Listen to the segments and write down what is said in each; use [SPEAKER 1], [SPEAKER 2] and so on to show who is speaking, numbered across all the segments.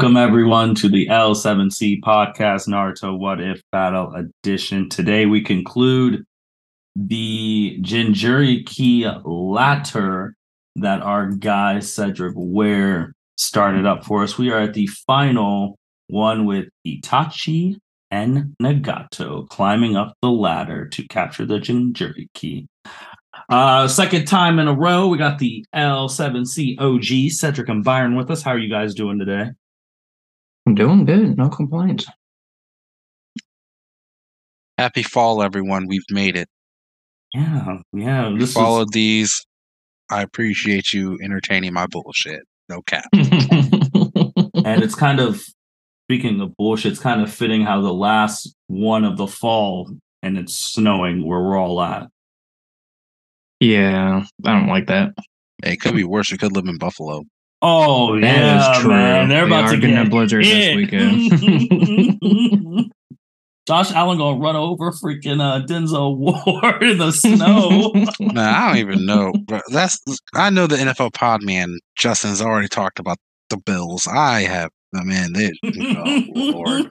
[SPEAKER 1] Welcome everyone to the L7C podcast Naruto What If Battle Edition. Today we conclude the Jinchuriki ladder that our guy Cedric Ware started up for us. We are at the final one with Itachi and Nagato climbing up the ladder to capture the Jinchuriki. Uh, second time in a row, we got the L7C OG Cedric and Byron with us. How are you guys doing today?
[SPEAKER 2] I'm doing good. No complaints.
[SPEAKER 3] Happy fall, everyone. We've made it.
[SPEAKER 1] Yeah, yeah.
[SPEAKER 3] We
[SPEAKER 1] This
[SPEAKER 3] followed
[SPEAKER 1] is,
[SPEAKER 3] these. I appreciate you entertaining my bullshit. No cap.
[SPEAKER 1] and it's kind of speaking of bullshit. It's kind of fitting how the last one of the fall and it's snowing where we're all at.
[SPEAKER 2] yeah, I don't like that.
[SPEAKER 3] It could be worse. We could live in Buffalo.
[SPEAKER 1] Oh
[SPEAKER 2] That is
[SPEAKER 1] yeah,
[SPEAKER 2] true.
[SPEAKER 1] man. They're
[SPEAKER 2] We
[SPEAKER 1] about
[SPEAKER 2] are
[SPEAKER 1] to
[SPEAKER 2] getting
[SPEAKER 1] get
[SPEAKER 2] a blizzard this weekend.
[SPEAKER 1] Josh Allen gonna run over freaking uh, Denzel Ward in the snow.
[SPEAKER 3] Man, I don't even know. But that's I know the NFL pod man Justin's already talked about the Bills. I have. I mean, they, oh, Lord.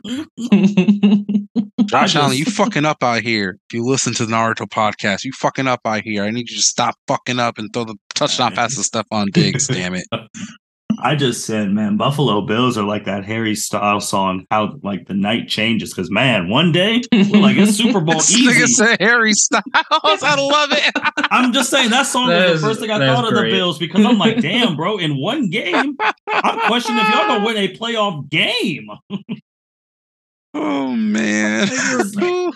[SPEAKER 3] Josh Allen, you fucking up out here. If you listen to the Naruto podcast, you fucking up out here. I need you to stop fucking up and throw the touchdown pass to Stefon Diggs. damn it.
[SPEAKER 1] I just said, man, Buffalo Bills are like that Harry Styles song, how like the night changes. Because man, one day we're like it's Super Bowl
[SPEAKER 3] This nigga
[SPEAKER 1] easy.
[SPEAKER 3] said Harry Styles. I love it.
[SPEAKER 1] I'm just saying that song
[SPEAKER 2] That
[SPEAKER 1] was
[SPEAKER 2] is-
[SPEAKER 1] the first thing I
[SPEAKER 2] that's
[SPEAKER 1] thought of the. Bills because I'm like, damn, bro, in one game, I'm questioning if y'all gonna win a playoff game.
[SPEAKER 3] Oh man.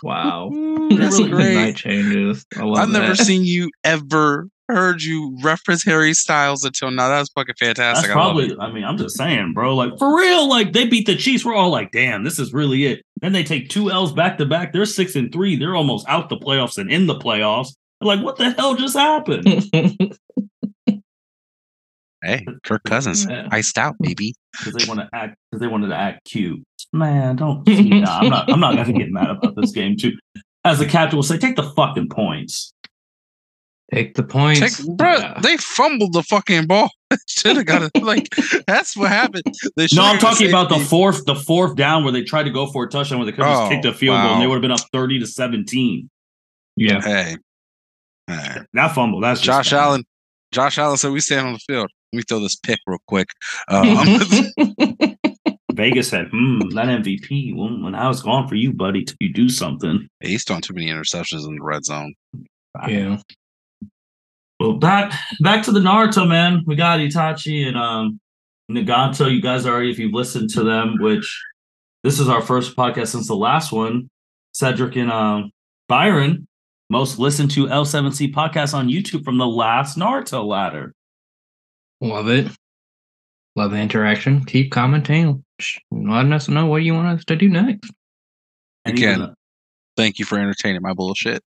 [SPEAKER 2] wow.
[SPEAKER 3] That's
[SPEAKER 1] really
[SPEAKER 3] great.
[SPEAKER 2] night changes. I love
[SPEAKER 3] I've never
[SPEAKER 2] that.
[SPEAKER 3] seen you ever heard you reference Harry Styles until now. That was fucking
[SPEAKER 1] That's
[SPEAKER 3] fantastic. I
[SPEAKER 1] probably,
[SPEAKER 3] it.
[SPEAKER 1] I mean, I'm just saying, bro, like for real, like they beat the Chiefs. We're all like, damn, this is really it. Then they take two L's back to back. They're six and three. They're almost out the playoffs and in the playoffs. They're like, what the hell just happened?
[SPEAKER 3] Hey, Kirk Cousins,
[SPEAKER 2] Yeah.
[SPEAKER 3] iced out, baby.
[SPEAKER 1] because they want to act because they wanted to act cute. Man, don't. See, nah, I'm not. I'm not gonna get mad about this game too. As the captain will say, take the fucking points.
[SPEAKER 2] Take the points.
[SPEAKER 3] Take, bro,
[SPEAKER 2] Yeah.
[SPEAKER 3] they fumbled the fucking ball. Should have got it. Like that's what happened. They
[SPEAKER 1] No, I'm talking about the fourth, the fourth down where they tried to go for a touchdown where they could have just
[SPEAKER 3] Oh,
[SPEAKER 1] kicked a field goal and they would have been up thirty to seventeen.
[SPEAKER 2] yeah.
[SPEAKER 3] Hey, Hey.
[SPEAKER 1] That fumble. That's
[SPEAKER 3] Josh
[SPEAKER 1] bad.
[SPEAKER 3] Allen. Josh Allen said we stand on the field. Let me throw this pick real quick. Um,
[SPEAKER 1] Vegas said, "Hmm, that MVP. Well, when I was gone for you, buddy, till you do something."
[SPEAKER 3] he's throwing too many interceptions in the red zone.
[SPEAKER 2] yeah.
[SPEAKER 1] Well, back back to the Naruto man. We got Itachi and um Nagato. You guys already, if you've listened to them, which this is our first podcast since the last one. Cedric and um Byron, most listened to L7C podcast on YouTube from the last Naruto ladder.
[SPEAKER 2] Love it. Love the interaction. Keep commenting. Letting us know what you want us to do next.
[SPEAKER 1] And
[SPEAKER 3] Again.
[SPEAKER 1] Even,
[SPEAKER 3] Thank you for entertaining my bullshit.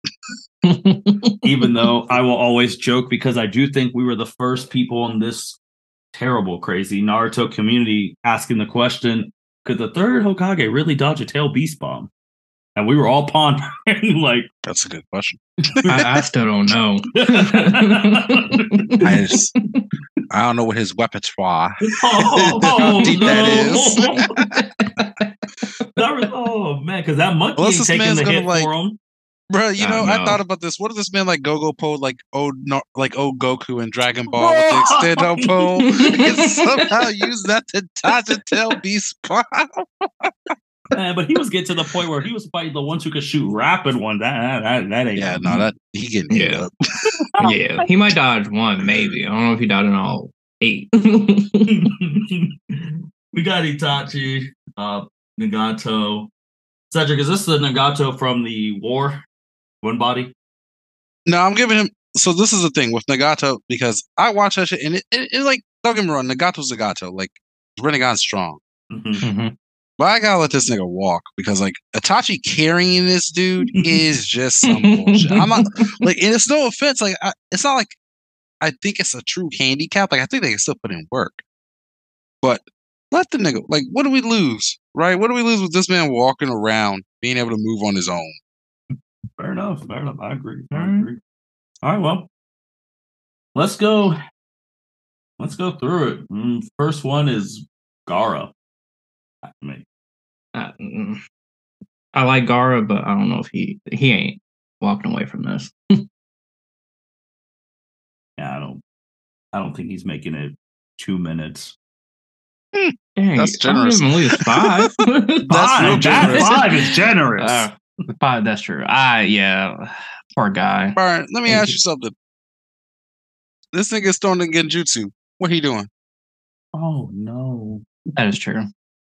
[SPEAKER 1] even though I will always joke because I do think we were the first people in this terrible, crazy Naruto community asking the question, could the third Hokage really dodge a tail beast bomb? And we were all pondering like
[SPEAKER 3] That's a good question.
[SPEAKER 2] I, I still don't know.
[SPEAKER 3] I just, I don't know what his repertoire.
[SPEAKER 1] oh,
[SPEAKER 3] How deep that
[SPEAKER 1] is. oh man, because that monkey
[SPEAKER 3] Unless
[SPEAKER 1] ain't
[SPEAKER 3] this
[SPEAKER 1] taking
[SPEAKER 3] man's
[SPEAKER 1] the
[SPEAKER 3] gonna,
[SPEAKER 1] hit
[SPEAKER 3] like-
[SPEAKER 1] for him.
[SPEAKER 3] Bro, you
[SPEAKER 2] I
[SPEAKER 3] know, I thought about this. What if this man like Gogo Po like old no, like old Goku in Dragon Ball with the extendo pole and somehow use that to dodge a tail beast bomb?
[SPEAKER 1] Man, but he was getting to the point where he was fighting the ones who could shoot rapid one. That that, that ain't
[SPEAKER 3] Yeah, no, that he getting hit
[SPEAKER 2] Yeah.
[SPEAKER 3] up.
[SPEAKER 2] yeah. He might dodge one, maybe. I don't know if he dodged all eight.
[SPEAKER 1] we got Itachi, uh, Nagato. Cedric, is this the Nagato from the war? One body?
[SPEAKER 3] No, I'm giving him. So this is the thing with Nagato because I watch that shit and it, it, it like don't get me wrong, Nagato's Nagato, like Renegade's strong.
[SPEAKER 1] Mhm.
[SPEAKER 2] Mhm.
[SPEAKER 3] But I gotta let this nigga walk because like Itachi carrying this dude is just some bullshit. I'm not like, and it's no offense. Like, I, it's not like I think it's a true handicap. Like, I think they can still put in work. But let the nigga like, what do we lose, right? What do we lose with this man walking around, being able to move on his own?
[SPEAKER 1] Fair enough. Fair enough. I agree. I
[SPEAKER 2] Alright.
[SPEAKER 1] agree. All right. Well, let's go. Let's go through it. Mm, First one is Gaara. I mean,
[SPEAKER 2] Uh, I like Gaara, but I don't know if he he ain't walking away from this.
[SPEAKER 1] yeah, I don't. I don't think he's making it two minutes.
[SPEAKER 2] Dang,
[SPEAKER 3] That's
[SPEAKER 2] I'll
[SPEAKER 3] generous.
[SPEAKER 2] give him at least five.
[SPEAKER 3] That's real
[SPEAKER 1] Five,
[SPEAKER 3] generous.
[SPEAKER 1] five is generous.
[SPEAKER 2] Uh, five, that's true. I yeah, poor guy.
[SPEAKER 3] Byron, let me
[SPEAKER 2] Thank
[SPEAKER 3] ask
[SPEAKER 2] you.
[SPEAKER 3] you something. This nigga's throwing in Genjutsu. What he doing?
[SPEAKER 1] oh no!
[SPEAKER 2] That is true.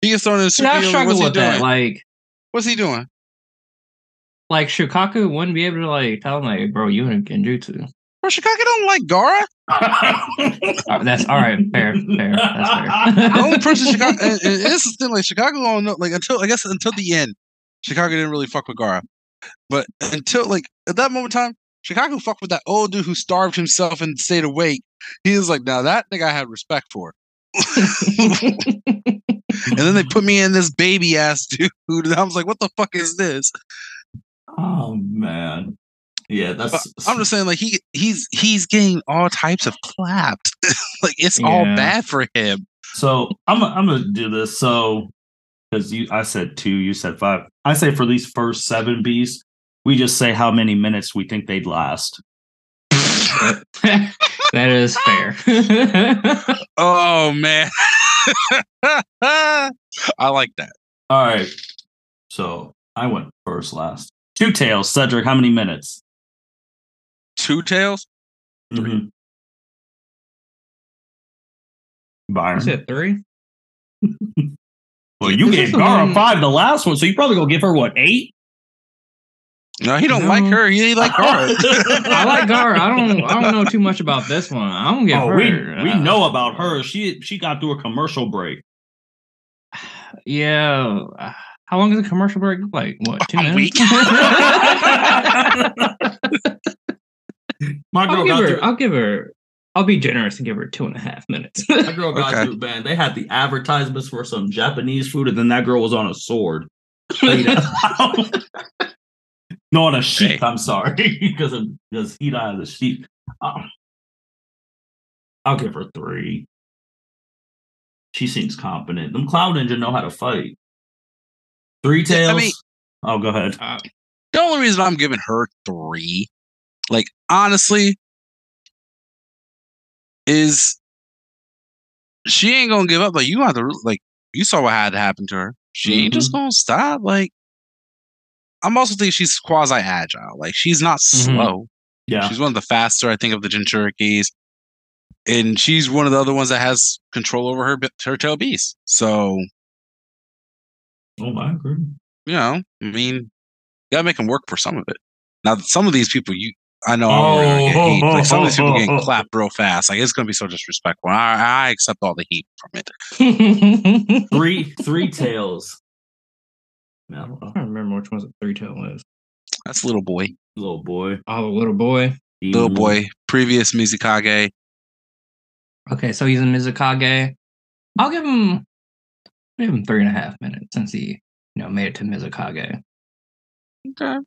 [SPEAKER 3] He gets thrown in
[SPEAKER 2] See, I struggle
[SPEAKER 3] What's he
[SPEAKER 2] with
[SPEAKER 3] doing?
[SPEAKER 2] that. Like,
[SPEAKER 3] What's he doing?
[SPEAKER 2] like Shukaku wouldn't be able to like tell him like, bro, you in Genjutsu.
[SPEAKER 3] Bro, Shukaku don't like Gaara.
[SPEAKER 2] Uh, that's all right. Fair, fair. That's
[SPEAKER 3] The only person Shukaku and, and this is the thing, like Shukaku don't know, like until I guess until the end, Shukaku didn't really fuck with Gaara. But until like at that moment in time, Shukaku fucked with that old dude who starved himself and stayed awake. He was like, now that nigga I had respect for. And then they put me in this baby ass dude, and I was like, what the fuck is this?
[SPEAKER 1] oh man, yeah, that's.
[SPEAKER 3] But I'm just saying, like he he's he's getting all types of clapped. like it's all bad for him.
[SPEAKER 1] So I'm I'm gonna do this. So because you, I said two, you said five. I say for these first seven beasts, we just say how many minutes we think they'd last.
[SPEAKER 2] that is fair.
[SPEAKER 3] Oh man. I like that.
[SPEAKER 1] All right. So I went first last. Two tails, Cedric. How many minutes?
[SPEAKER 3] Two tails?
[SPEAKER 1] mm-hmm
[SPEAKER 2] I
[SPEAKER 1] Byron.
[SPEAKER 2] said three.
[SPEAKER 1] Well, you
[SPEAKER 2] This
[SPEAKER 1] gave
[SPEAKER 2] is the
[SPEAKER 1] Gaara
[SPEAKER 2] one-
[SPEAKER 1] five the last one, so you probably gonna give her what eight?
[SPEAKER 3] No, he don't like her. He like Gaara.
[SPEAKER 2] I like Gaara. I don't. I don't know too much about this one. I don't get
[SPEAKER 1] Oh,
[SPEAKER 2] her.
[SPEAKER 1] we we
[SPEAKER 2] uh,
[SPEAKER 1] know about her. She she got through a commercial break.
[SPEAKER 2] Yeah. How long is a commercial break? Like what? Two
[SPEAKER 3] A
[SPEAKER 2] minutes.
[SPEAKER 3] week.
[SPEAKER 1] My
[SPEAKER 2] I'll
[SPEAKER 1] girl
[SPEAKER 2] give
[SPEAKER 1] got
[SPEAKER 2] her.
[SPEAKER 1] through.
[SPEAKER 2] I'll give her. I'll be generous and give her two and a half minutes.
[SPEAKER 1] That girl got
[SPEAKER 3] Okay.
[SPEAKER 1] through, man. They had the advertisements for some Japanese food, and then that girl was on a sword. Laid no, on a sheep.
[SPEAKER 3] Hey.
[SPEAKER 1] I'm sorry, because of because he died as a sheep. Um, I'll give her three. She seems competent. Them Cloud Ninja know how to fight. Three
[SPEAKER 3] Yeah, I mean-
[SPEAKER 1] oh, go ahead.
[SPEAKER 2] Uh,
[SPEAKER 3] the only reason I'm giving her three, like honestly, is she ain't gonna give up. Like you have to like you saw what had to happen to her. She ain't just gonna stop. Like I'm also thinking she's quasi agile. Like she's not
[SPEAKER 2] Mhm.
[SPEAKER 3] slow.
[SPEAKER 1] Yeah.
[SPEAKER 3] She's one of the faster, I think, of the Jinchurikis. And she's one of the other ones that has control over her her tail beast. So,
[SPEAKER 1] Oh, I agree.
[SPEAKER 3] you know, I mean, you gotta make them work for some of it. Now, some of these people, you, I know, I'm already gonna get heat. Like some of these people getting oh, oh, oh, clapped real fast. Like it's gonna be so disrespectful. I, I accept all the heat from it.
[SPEAKER 1] Three three tails. Man, I don't.
[SPEAKER 2] I don't remember which one's the three tail was.
[SPEAKER 3] That's little boy,
[SPEAKER 1] Little boy.
[SPEAKER 2] Oh, the little boy.
[SPEAKER 3] little boy, previous Mizukage.
[SPEAKER 2] Okay, so he's in Mizukage. I'll give him give him three and a half minutes since he you know made it to Mizukage.
[SPEAKER 3] Okay.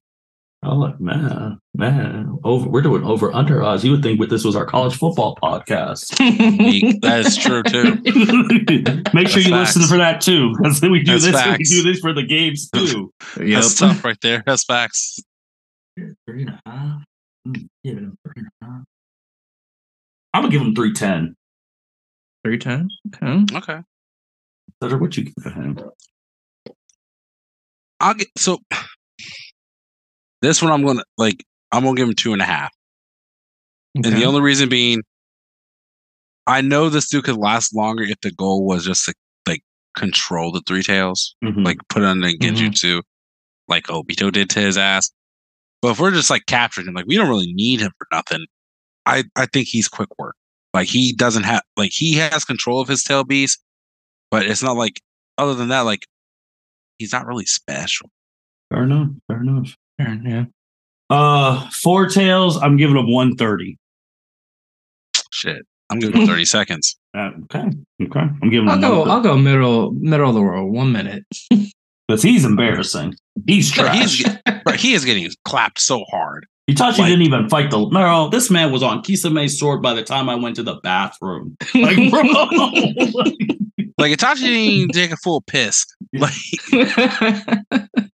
[SPEAKER 1] Oh like, man, man, over we're doing over under odds. You would think this was our college football podcast.
[SPEAKER 3] That is true too.
[SPEAKER 1] Make sure
[SPEAKER 3] That's
[SPEAKER 1] you listen for that too, because we do
[SPEAKER 3] That's
[SPEAKER 1] this.
[SPEAKER 3] facts.
[SPEAKER 1] We do this for the games too.
[SPEAKER 2] Yep.
[SPEAKER 3] That's tough right there. That's facts.
[SPEAKER 1] Three and a half. Give him three and a half. I'm gonna give him three ten.
[SPEAKER 2] Three ten. Okay.
[SPEAKER 3] Okay.
[SPEAKER 1] Cedric, what you give him?
[SPEAKER 3] I'll get so this one I'm gonna like I'm gonna give him two and a half. And the only reason being I know this dude could last longer if the goal was just to like control the three tails,
[SPEAKER 1] Mhm.
[SPEAKER 3] like put on the genjutsu, like Obito did to his ass. But if we're just like capturing him, like we don't really need him for nothing. I I think he's quick work. Like he doesn't have like he has control of his tail beast, but it's not like other than that, like he's not really special.
[SPEAKER 1] fair enough. Fair enough.
[SPEAKER 2] Sure, yeah.
[SPEAKER 1] Uh, four tails. I'm giving him one thirty.
[SPEAKER 3] Shit. I'm giving him 30 seconds.
[SPEAKER 1] Uh, okay. Okay. I'm giving
[SPEAKER 2] I'll
[SPEAKER 1] him
[SPEAKER 2] go.
[SPEAKER 1] one
[SPEAKER 2] I'll go middle middle of the road. One minute.
[SPEAKER 1] because he's embarrassing. He's
[SPEAKER 3] No,
[SPEAKER 1] trash.
[SPEAKER 3] he's Bro, he is getting clapped so hard.
[SPEAKER 1] Itachi
[SPEAKER 3] like-
[SPEAKER 1] didn't even fight the. No, this man was on Kisame's sword by the time I went to the bathroom. Like, bro,
[SPEAKER 3] Like Itachi didn't even take a full piss. Like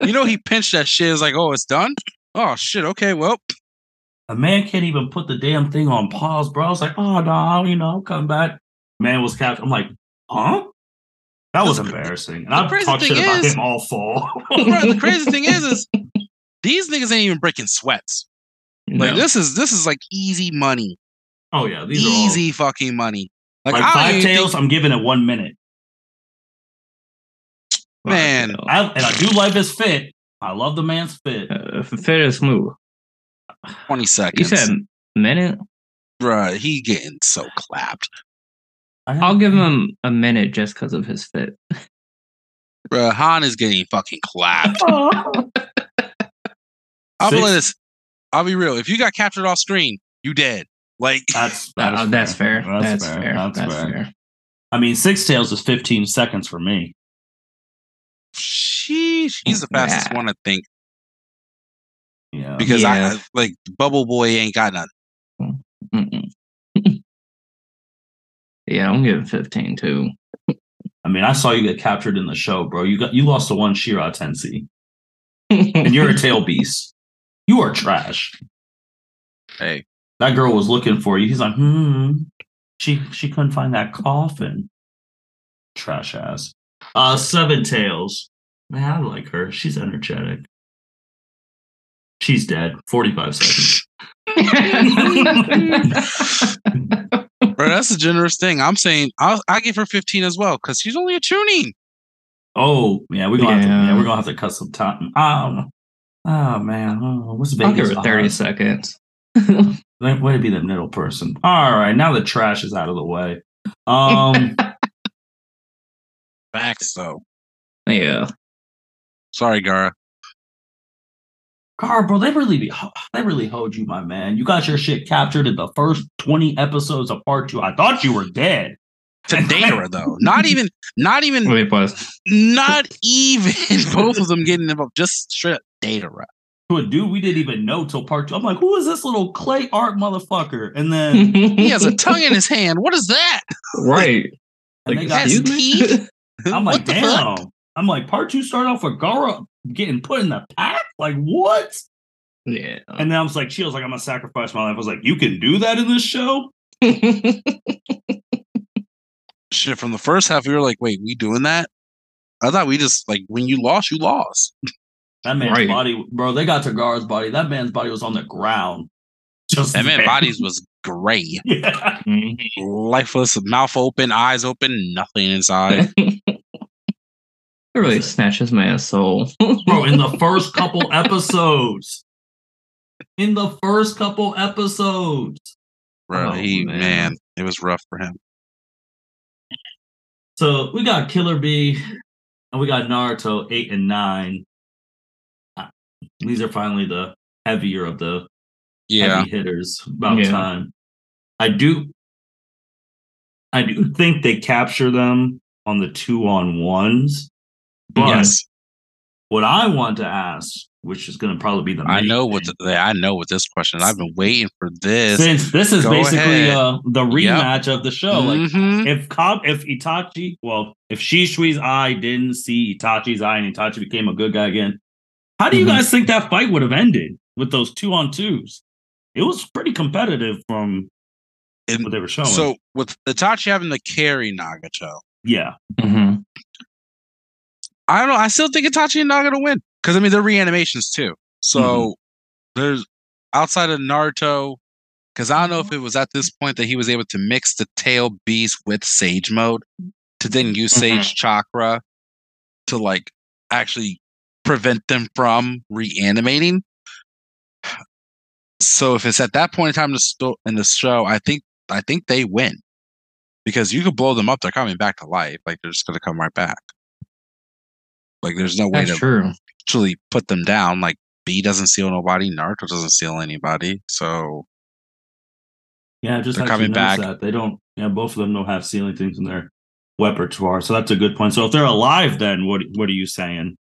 [SPEAKER 3] you know, he pinched that shit. It's like, oh, it's done. Oh shit. Okay, well,
[SPEAKER 1] A man can't even put the damn thing on pause, bro. I was like, oh no, you know, come back. Man was captured. I'm like, huh? That was embarrassing. And I've talked shit
[SPEAKER 3] thing
[SPEAKER 1] about him all fall.
[SPEAKER 3] bro, the crazy thing is, is these niggas ain't even breaking sweats. Like
[SPEAKER 2] No.
[SPEAKER 3] this is this is like easy money,
[SPEAKER 1] oh yeah, these are all
[SPEAKER 3] easy fucking money. Like,
[SPEAKER 1] like five tails.
[SPEAKER 3] think-
[SPEAKER 1] I'm giving it one minute.
[SPEAKER 3] Man.
[SPEAKER 1] I, and I do like his fit. I love the man's fit.
[SPEAKER 2] Uh, fit is smooth.
[SPEAKER 3] twenty seconds.
[SPEAKER 2] You
[SPEAKER 3] seconds.
[SPEAKER 2] said minute.
[SPEAKER 3] Bruh, he getting so clapped.
[SPEAKER 1] I have-
[SPEAKER 2] I'll give him a minute just because of his fit.
[SPEAKER 3] Bruh, Han is getting fucking clapped. I'll be
[SPEAKER 1] Six-
[SPEAKER 3] this. I'll be real. If you got captured off screen, you dead. Like
[SPEAKER 1] That's
[SPEAKER 2] Uh, that's fair. That's,
[SPEAKER 1] That's
[SPEAKER 2] fair.
[SPEAKER 1] That's,
[SPEAKER 2] That's,
[SPEAKER 1] fair.
[SPEAKER 2] fair.
[SPEAKER 1] I mean, six tails is 15 seconds for me.
[SPEAKER 3] Sheesh, he's the fastest
[SPEAKER 2] Yeah.
[SPEAKER 3] one, I think.
[SPEAKER 1] Yeah.
[SPEAKER 3] Because I
[SPEAKER 2] Yeah.
[SPEAKER 3] I like Bubble Boy ain't got nothing.
[SPEAKER 2] Yeah, I'm giving 15 too.
[SPEAKER 1] I mean, I saw you get captured in the show, bro. You got you lost to one Shinra Tensei, and you're a tail beast. You are trash.
[SPEAKER 3] Hey,
[SPEAKER 1] That girl was looking for you. He's like, hmm. She she couldn't find that coffin. Trash ass. Uh, seven tails. Man, I like her. She's energetic. She's dead. Forty-five seconds.
[SPEAKER 3] bro, that's a generous thing. I'm saying I'll I give her 15 as well because she's only a tuning.
[SPEAKER 1] Oh yeah, we're gonna have to,
[SPEAKER 2] Yeah.
[SPEAKER 1] yeah we're gonna have to cut some time. Um, oh man, oh, what's
[SPEAKER 2] I'll
[SPEAKER 1] Vegas?
[SPEAKER 2] give her 30
[SPEAKER 1] odds?
[SPEAKER 2] seconds.
[SPEAKER 1] Like, way to be the middle person. All right, now the trash is out of the way. Um,
[SPEAKER 3] Facts though.
[SPEAKER 2] yeah.
[SPEAKER 3] Sorry, Gaara.
[SPEAKER 1] Gar, bro, they really be they really hold you, my man. You got your shit captured in the first twenty episodes of part two. I thought you were dead.
[SPEAKER 3] To Deidara though. Not even not even
[SPEAKER 2] Wait, was
[SPEAKER 3] not even both of them getting involved. Just straight up Deidara.
[SPEAKER 1] To a dude we didn't even know till part two. I'm like, who is this little clay art motherfucker? And then
[SPEAKER 3] He has a tongue in his hand. What is that?
[SPEAKER 2] right.
[SPEAKER 1] and
[SPEAKER 2] Like,
[SPEAKER 1] they got,
[SPEAKER 3] excuse
[SPEAKER 2] excuse?
[SPEAKER 1] I'm like,
[SPEAKER 3] What the fuck?
[SPEAKER 1] Damn. I'm like, part two started off with Gaara getting put in the pack. Like, what?
[SPEAKER 2] yeah.
[SPEAKER 1] And then I was like, she was like, I'm gonna sacrifice my life. I was like, you can do that in this show?
[SPEAKER 3] Shit, from the first half, we were like, wait, we doing that? I thought we just like when you lost, you lost.
[SPEAKER 1] That man's
[SPEAKER 2] Right.
[SPEAKER 1] body, bro. They got to Gaara's body. That man's body was on the ground. Just
[SPEAKER 3] That man's
[SPEAKER 1] there.
[SPEAKER 3] bodies was gray.
[SPEAKER 1] Yeah.
[SPEAKER 3] Lifeless, mouth open, eyes open, nothing inside.
[SPEAKER 2] It really snatches my soul.
[SPEAKER 1] Bro, in the first couple episodes. In the first couple episodes.
[SPEAKER 3] Bro,
[SPEAKER 2] Oh,
[SPEAKER 3] he
[SPEAKER 2] man.
[SPEAKER 3] man. it was rough for him.
[SPEAKER 1] So we got Killer Bee and we got Naruto eight and nine. Uh, These are finally the heavier of the
[SPEAKER 3] Yeah.
[SPEAKER 1] heavy hitters. About
[SPEAKER 2] Yeah.
[SPEAKER 1] time. I do I do think they capture them on the two on ones. But
[SPEAKER 3] yes.
[SPEAKER 1] what I want to ask, which is gonna probably be the
[SPEAKER 3] I
[SPEAKER 1] main
[SPEAKER 3] know what the, I know what this question. I've been waiting for this.
[SPEAKER 1] since this is
[SPEAKER 3] Go
[SPEAKER 1] basically uh, the rematch of the show. Like
[SPEAKER 3] Mhm.
[SPEAKER 1] if Cobb, if Itachi, well, if Shisui's eye didn't see Itachi's eye and Itachi became a good guy again, how do you
[SPEAKER 2] Mhm.
[SPEAKER 1] guys think that fight would have ended with those two on twos? It was pretty competitive from
[SPEAKER 3] And
[SPEAKER 1] what they were showing.
[SPEAKER 3] so with Itachi having to carry Nagato,
[SPEAKER 1] yeah,
[SPEAKER 2] Mhm.
[SPEAKER 3] I don't know. I still think Itachi and Nagato win because I mean they're reanimations too. So mm-hmm. there's outside of Naruto, because I don't know if mm-hmm. it was at this point that he was able to mix the tail beast with Sage mode to then use mm-hmm. Sage chakra to like actually prevent them from reanimating. So if it's at that point in time in the, in the show, I think I think they win because you could blow them up; they're coming back to life. Like they're just going to come right back. Like there's no way
[SPEAKER 2] That's
[SPEAKER 3] to
[SPEAKER 2] true.
[SPEAKER 3] actually put them down. Like B doesn't steal nobody, Naruto doesn't steal anybody. So
[SPEAKER 1] yeah, just
[SPEAKER 3] They're coming back.
[SPEAKER 1] that they don't. Yeah, both of them don't have ceiling things in their repertoire, so that's a good point. So if they're alive, then what what are you saying?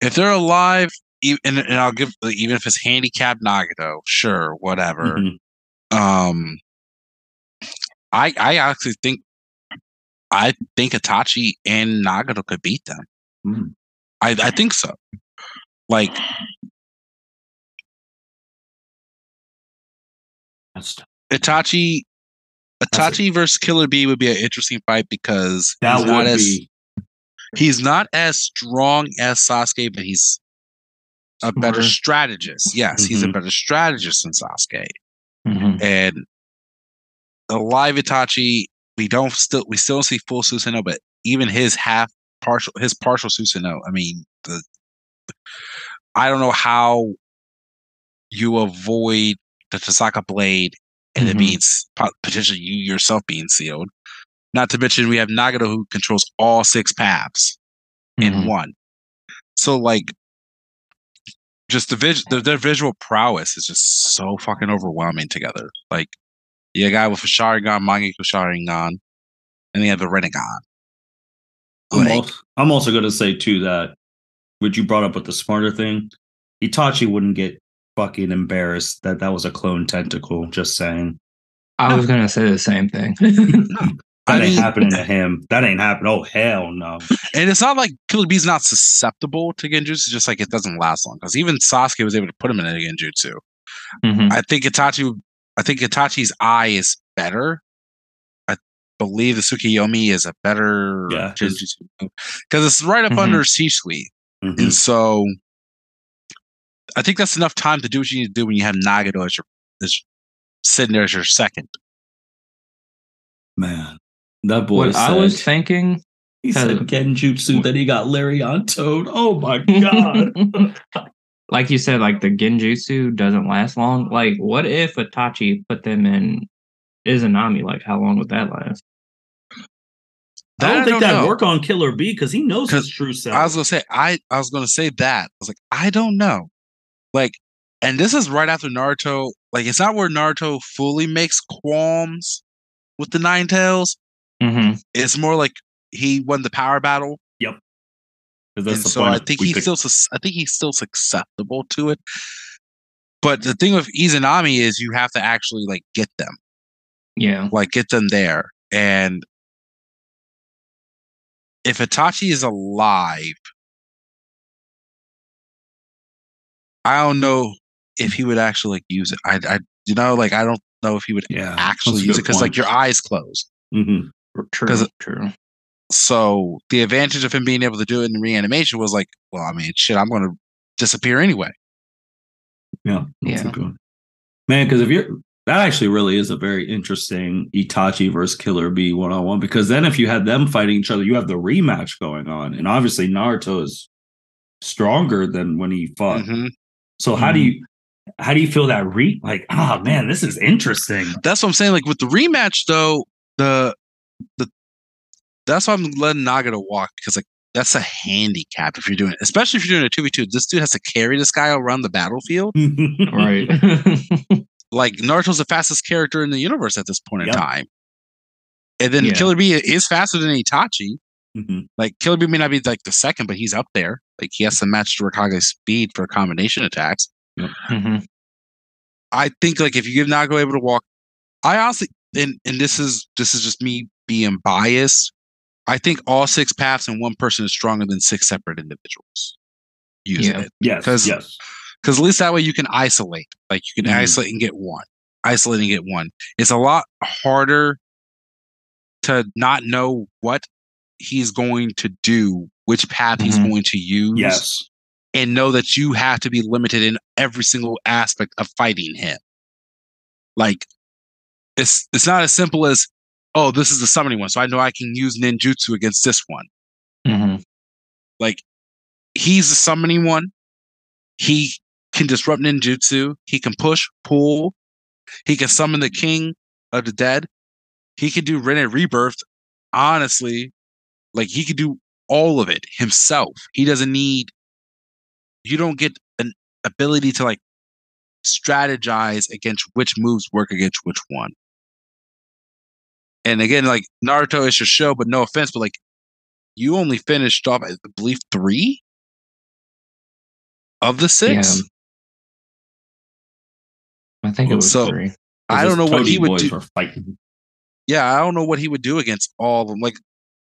[SPEAKER 3] if they're alive, e- and, and I'll give even if it's handicapped Nagato, sure, whatever.
[SPEAKER 1] Mhm.
[SPEAKER 3] Um, I I actually think I think Itachi and Nagato could beat them.
[SPEAKER 1] Hmm.
[SPEAKER 3] I, I think so. Like
[SPEAKER 1] That's
[SPEAKER 3] Itachi, Itachi versus Killer B would be an interesting fight because
[SPEAKER 1] that
[SPEAKER 3] he's
[SPEAKER 1] would
[SPEAKER 3] not as
[SPEAKER 1] be
[SPEAKER 3] he's not as strong as Sasuke, but he's a better
[SPEAKER 2] Smarter.
[SPEAKER 3] strategist. Yes, he's a
[SPEAKER 1] Mhm.
[SPEAKER 3] better strategist than Sasuke.
[SPEAKER 2] Mhm.
[SPEAKER 3] And the live Itachi, we don't still we still don't see full Susanoo, but even his half partial his partial Susanoo, I mean the I don't know how you avoid the Totsuka blade and it
[SPEAKER 2] Mhm.
[SPEAKER 3] being s- po- potentially you yourself being sealed. Not to mention we have Nagato who controls all six paths in
[SPEAKER 2] Mhm.
[SPEAKER 3] one. So like just the vis- the, their visual prowess is just so fucking overwhelming together. Like you got a guy with a Sharingan, Mangekyou Sharingan, and then you have the Rinnegan.
[SPEAKER 1] I'm,
[SPEAKER 3] Like,
[SPEAKER 1] also, I'm also going to say too that what you brought up with the smarter thing, Itachi wouldn't get fucking embarrassed that that was a clone tentacle. Just saying
[SPEAKER 2] I was gonna say the same thing.
[SPEAKER 1] that ain't happening to him. That ain't happening. Oh hell no.
[SPEAKER 3] and it's not like Killer Bee's not susceptible to Genjutsu, it's just like it doesn't last long. Because even Sasuke was able to put him in a Genjutsu.
[SPEAKER 2] Mhm.
[SPEAKER 3] I think Itachi I think Itachi's eye is better. I believe the Tsukiyomi is a better
[SPEAKER 1] Yeah,
[SPEAKER 3] because it's right up
[SPEAKER 2] Mhm.
[SPEAKER 3] under C suite.
[SPEAKER 1] Mhm.
[SPEAKER 3] And so I think that's enough time to do what you need to do when you have Nagato as your as sitting there as your second.
[SPEAKER 1] Man, that boy
[SPEAKER 2] what
[SPEAKER 1] said,
[SPEAKER 2] I was thinking.
[SPEAKER 1] he said Genjutsu, then he got Larry on toad. Oh my god.
[SPEAKER 2] like you said, like the Genjutsu doesn't last long. Like, what if Itachi put them in Izanami? Like, how long would that last?
[SPEAKER 1] I don't
[SPEAKER 3] I
[SPEAKER 1] think that'd work on Killer B because he knows his true self.
[SPEAKER 3] I was gonna say I I was gonna say that. I was like, I don't know. Like, and this is right after Naruto. Like, it's not where Naruto fully makes qualms with the Nine Tails.
[SPEAKER 2] Mm-hmm.
[SPEAKER 3] It's more like he won the power battle,
[SPEAKER 1] 'Cause
[SPEAKER 3] and so. I think he's still I think he's still susceptible to it. But the thing with Izanami is you have to actually like get them,
[SPEAKER 2] Yeah.
[SPEAKER 3] like get them there. And if Itachi is alive, I don't know if he would actually like use it. I, I, you know, like I don't know if he would
[SPEAKER 1] yeah,
[SPEAKER 3] actually use it because like your eyes closed.
[SPEAKER 1] Mhm.
[SPEAKER 2] True.
[SPEAKER 3] 'Cause-
[SPEAKER 2] True.
[SPEAKER 3] So the advantage of him being able to do it in reanimation was like, well, I mean, shit, I'm going to disappear anyway.
[SPEAKER 1] Yeah, that's a
[SPEAKER 2] Yeah.
[SPEAKER 1] good one. man. Because if you're that actually really is a very interesting Itachi versus Killer B one on one. Because then if you had them fighting each other, you have the rematch going on, and obviously Naruto is stronger than when he fought.
[SPEAKER 3] Mhm.
[SPEAKER 1] So how do you how do you feel that re like? Ah, man, this is interesting.
[SPEAKER 3] That's what I'm saying. Like with the rematch, though, the the that's why I'm letting Nagato walk because like that's a handicap if you're doing it, especially if you're doing a two v two. This dude has to carry this guy around the battlefield.
[SPEAKER 2] Right.
[SPEAKER 3] Like Naruto's the fastest character in the universe at this point in time, and then
[SPEAKER 2] Yeah.
[SPEAKER 3] Killer B is faster than Itachi.
[SPEAKER 1] Mhm.
[SPEAKER 3] Like Killer B may not be like the second, but he's up there. Like he has to match Raikage's speed for combination attacks.
[SPEAKER 2] Mhm.
[SPEAKER 3] I think like if you give Nago able to walk, I honestly and and this is this is just me being biased. I think all six paths and one person is stronger than six separate individuals using
[SPEAKER 2] Yeah.
[SPEAKER 3] it
[SPEAKER 1] Yes,
[SPEAKER 3] 'Cause-
[SPEAKER 1] yes.
[SPEAKER 3] Because at least that way you can isolate. Like you can
[SPEAKER 1] Mhm.
[SPEAKER 3] isolate and get one, isolate and get one. It's a lot harder to not know what he's going to do, which path he's
[SPEAKER 2] Mhm.
[SPEAKER 3] going to use,
[SPEAKER 1] Yes.
[SPEAKER 3] and know that you have to be limited in every single aspect of fighting him. Like it's it's not as simple as oh, this is the summoning one, so I know I can use ninjutsu against this one.
[SPEAKER 2] Mhm.
[SPEAKER 3] Like he's the summoning one. He can disrupt ninjutsu. He can push, pull. He can summon the king of the dead. He can do Rinne Rebirth. Honestly, like he could do all of it himself. He doesn't need. You don't get an ability to like strategize against which moves work against which one. And again, like Naruto is your show, but no offense, but like you only finished off, I believe, three of the six.
[SPEAKER 2] Yeah. I think it was
[SPEAKER 3] So-
[SPEAKER 2] three.
[SPEAKER 3] I don't know what he would
[SPEAKER 1] boys
[SPEAKER 3] do.
[SPEAKER 1] Fighting.
[SPEAKER 3] Yeah, I don't know what he would do against all of them. Like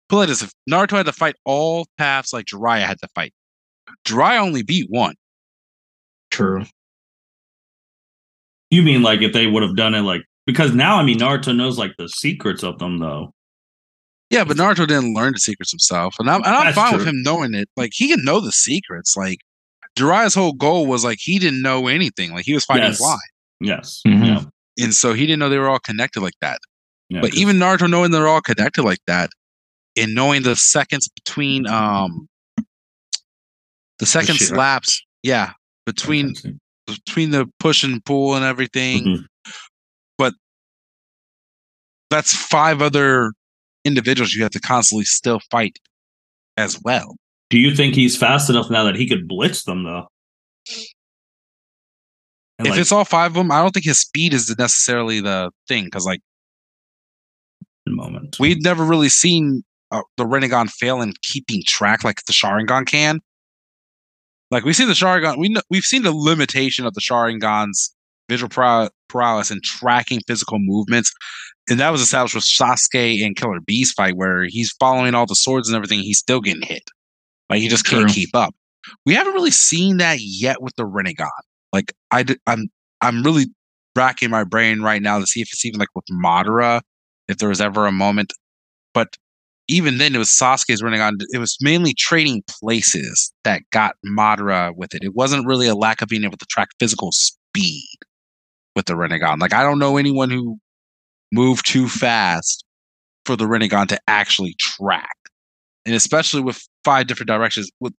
[SPEAKER 3] put it as if Naruto had to fight all paths like Jiraiya had to fight. Jiraiya only beat one.
[SPEAKER 2] True.
[SPEAKER 1] You mean like if they would have done it like because now I mean Naruto knows like the secrets of them though.
[SPEAKER 3] Yeah, but Naruto didn't learn the secrets himself, and I'm and I'm
[SPEAKER 1] That's
[SPEAKER 3] fine
[SPEAKER 1] true.
[SPEAKER 3] with him knowing it. Like he can know the secrets. Like Jiraiya's whole goal was like he didn't know anything. Like he was fighting
[SPEAKER 1] Yes.
[SPEAKER 3] blind,
[SPEAKER 1] Yes.
[SPEAKER 2] Mhm.
[SPEAKER 1] Yeah.
[SPEAKER 3] and so he didn't know they were all connected like that.
[SPEAKER 1] yeah
[SPEAKER 3] but
[SPEAKER 1] 'cause-
[SPEAKER 3] even Naruto knowing they're all connected like that, and knowing the seconds between um the seconds
[SPEAKER 1] shit.
[SPEAKER 3] lapse, yeah, between between the push and pull and everything,
[SPEAKER 1] Mhm.
[SPEAKER 3] that's five other individuals you have to constantly still fight as well.
[SPEAKER 1] Do you think he's fast enough now that he could blitz them though? And
[SPEAKER 3] if
[SPEAKER 1] like,
[SPEAKER 3] it's all five of them, I don't think his speed is necessarily the thing because like
[SPEAKER 1] the moment.
[SPEAKER 3] we've never really seen uh, the Rinnegan fail in keeping track like the Sharingan can. Like we see the Sharingan, we know, we've seen the limitation of the Sharingan's visual prowess, prowess and tracking physical movements, and that was established with Sasuke and Killer Bee's fight, where he's following all the swords and everything, he's still getting hit. Like he just can't keep up. We haven't really seen that yet with the Rinnegan. Like I, I'm, I'm really racking my brain right now to see if it's even like with Madara, if there was ever a moment. But even then, it was Sasuke's running on. It was mainly trading places that got Madara with it. It wasn't really a lack of being able to track physical speed with the Rinnegan. Like I don't know anyone who moved too fast for the Rinnegan to actually track, and especially with five different directions. With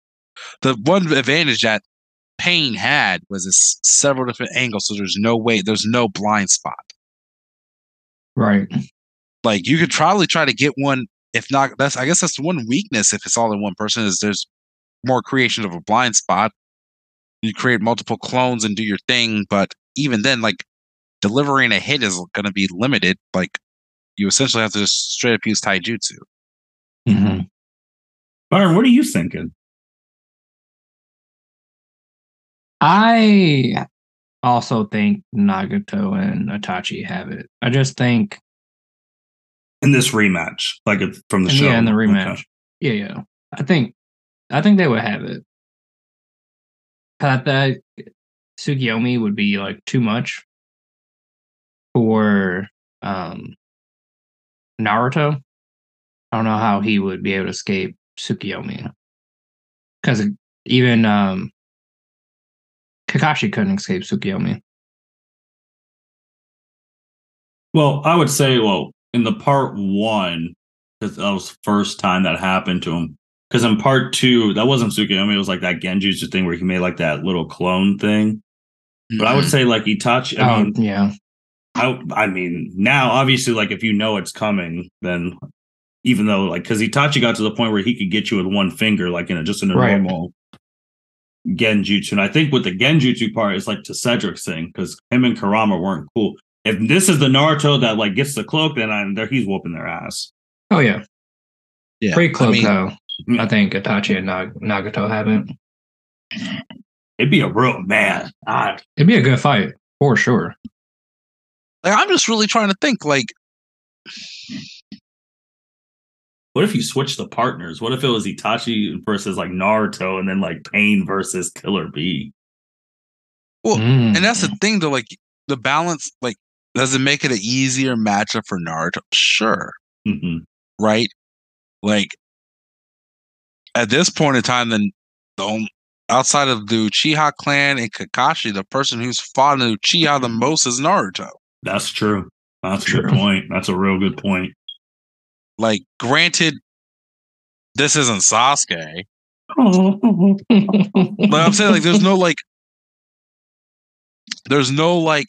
[SPEAKER 3] the one advantage that Pain had was this several different angles, so there's no way, there's no blind spot
[SPEAKER 2] Right.
[SPEAKER 3] like you could probably try to get one if not that's i guess that's the one weakness if it's all in one person is there's more creation of a blind spot you create multiple clones and do your thing but even then like delivering a hit is going to be limited like you essentially have to just straight up use taijutsu
[SPEAKER 2] hmm
[SPEAKER 1] Byron, what are you thinking?
[SPEAKER 2] I also think Nagato and Itachi have it. I just think,
[SPEAKER 1] In this rematch, like from the show.
[SPEAKER 2] yeah, in the
[SPEAKER 1] Okay.
[SPEAKER 2] rematch. Yeah, yeah. I think, I think they would have it. I that Tsukiyomi would be like too much for um Naruto. I don't know how he would be able to escape Tsukiyomi. because even um Kakashi couldn't escape Tsukiyomi.
[SPEAKER 1] Well, I would say, well, in the part one, because that was the first time that happened to him. Because in part two, that wasn't Tsukuyomi, it was like that Genjutsu thing where he made like that little clone thing. But I would
[SPEAKER 3] Mhm.
[SPEAKER 1] say like Itachi. I
[SPEAKER 2] oh
[SPEAKER 1] mean,
[SPEAKER 2] yeah,
[SPEAKER 1] I, I mean, now obviously, like if you know it's coming, then even though like because Itachi got to the point where he could get you with one finger, like in a just in a
[SPEAKER 2] Right.
[SPEAKER 1] normal Genjutsu. And I think with the Genjutsu part, it's like to Cedric's thing because him and Kurama weren't cool. If this is the Naruto that like gets the cloak, then I'm there. He's whooping their ass.
[SPEAKER 2] oh yeah.
[SPEAKER 3] yeah
[SPEAKER 2] Pretty close
[SPEAKER 3] I mean,
[SPEAKER 2] though.
[SPEAKER 1] Yeah.
[SPEAKER 2] I think Itachi and Nag- Nagato haven't.
[SPEAKER 1] It'd be a real man. I, ah.
[SPEAKER 2] It'd be a good fight for sure.
[SPEAKER 3] like, i'm just really trying to think like
[SPEAKER 1] what if you switch the partners? What if it was Itachi versus like Naruto, and then like Pain versus Killer B?
[SPEAKER 3] Well,
[SPEAKER 2] Mm.
[SPEAKER 3] and that's the thing though like the balance like does it make it an easier matchup for naruto sure
[SPEAKER 1] hmm
[SPEAKER 3] right? Like at this point in time, then the only, outside of the Uchiha clan and Kakashi, the person who's fought in Uchiha the most is Naruto.
[SPEAKER 1] That's true. That's a good point. That's a real good point.
[SPEAKER 3] Like, granted, this isn't Sasuke. But I'm saying like there's no like there's no like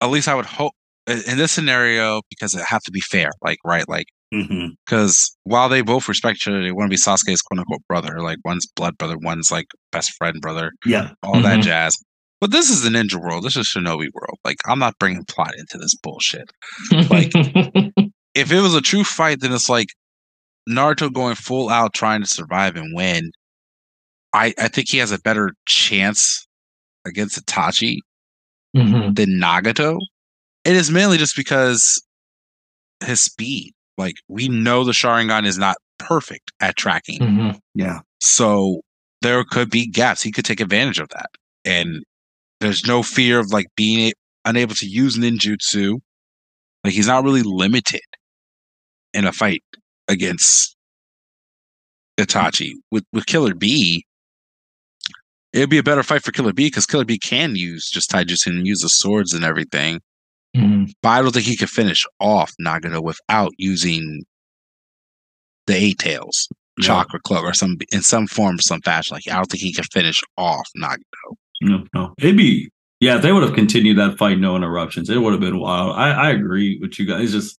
[SPEAKER 3] at least I would hope in this scenario because it have to be fair, like right, like because while they both respect each other, they want to be Sasuke's quote unquote brother. Like one's blood brother, one's like best friend brother.
[SPEAKER 1] Yeah.
[SPEAKER 3] all that
[SPEAKER 2] Mhm.
[SPEAKER 3] jazz. But this is the ninja world. This is Shinobi world. Like I'm not bringing plot into this bullshit. like- If it was a true fight, then it's like Naruto going full out trying to survive and win. I I think he has a better chance against Itachi
[SPEAKER 2] Mhm.
[SPEAKER 3] than Nagato. It is mainly just because his speed. Like we know the Sharingan is not perfect at tracking.
[SPEAKER 2] Mhm.
[SPEAKER 1] Yeah.
[SPEAKER 3] So there could be gaps. He could take advantage of that. And there's no fear of like being unable to use ninjutsu. Like he's not really limited in a fight against Itachi. With with Killer B, it'd be a better fight for Killer B because Killer B can use just taijutsu and use the swords and everything.
[SPEAKER 2] Mhm.
[SPEAKER 3] But I don't think he could finish off Nagato without using the eight tails,
[SPEAKER 1] Yeah.
[SPEAKER 3] chakra cloak, or some in some form some fashion. Like I don't think he could finish off Nagato.
[SPEAKER 1] No, no. It'd be yeah, if they would have continued that fight, no interruptions, it would have been wild. I, I agree with you guys. It's just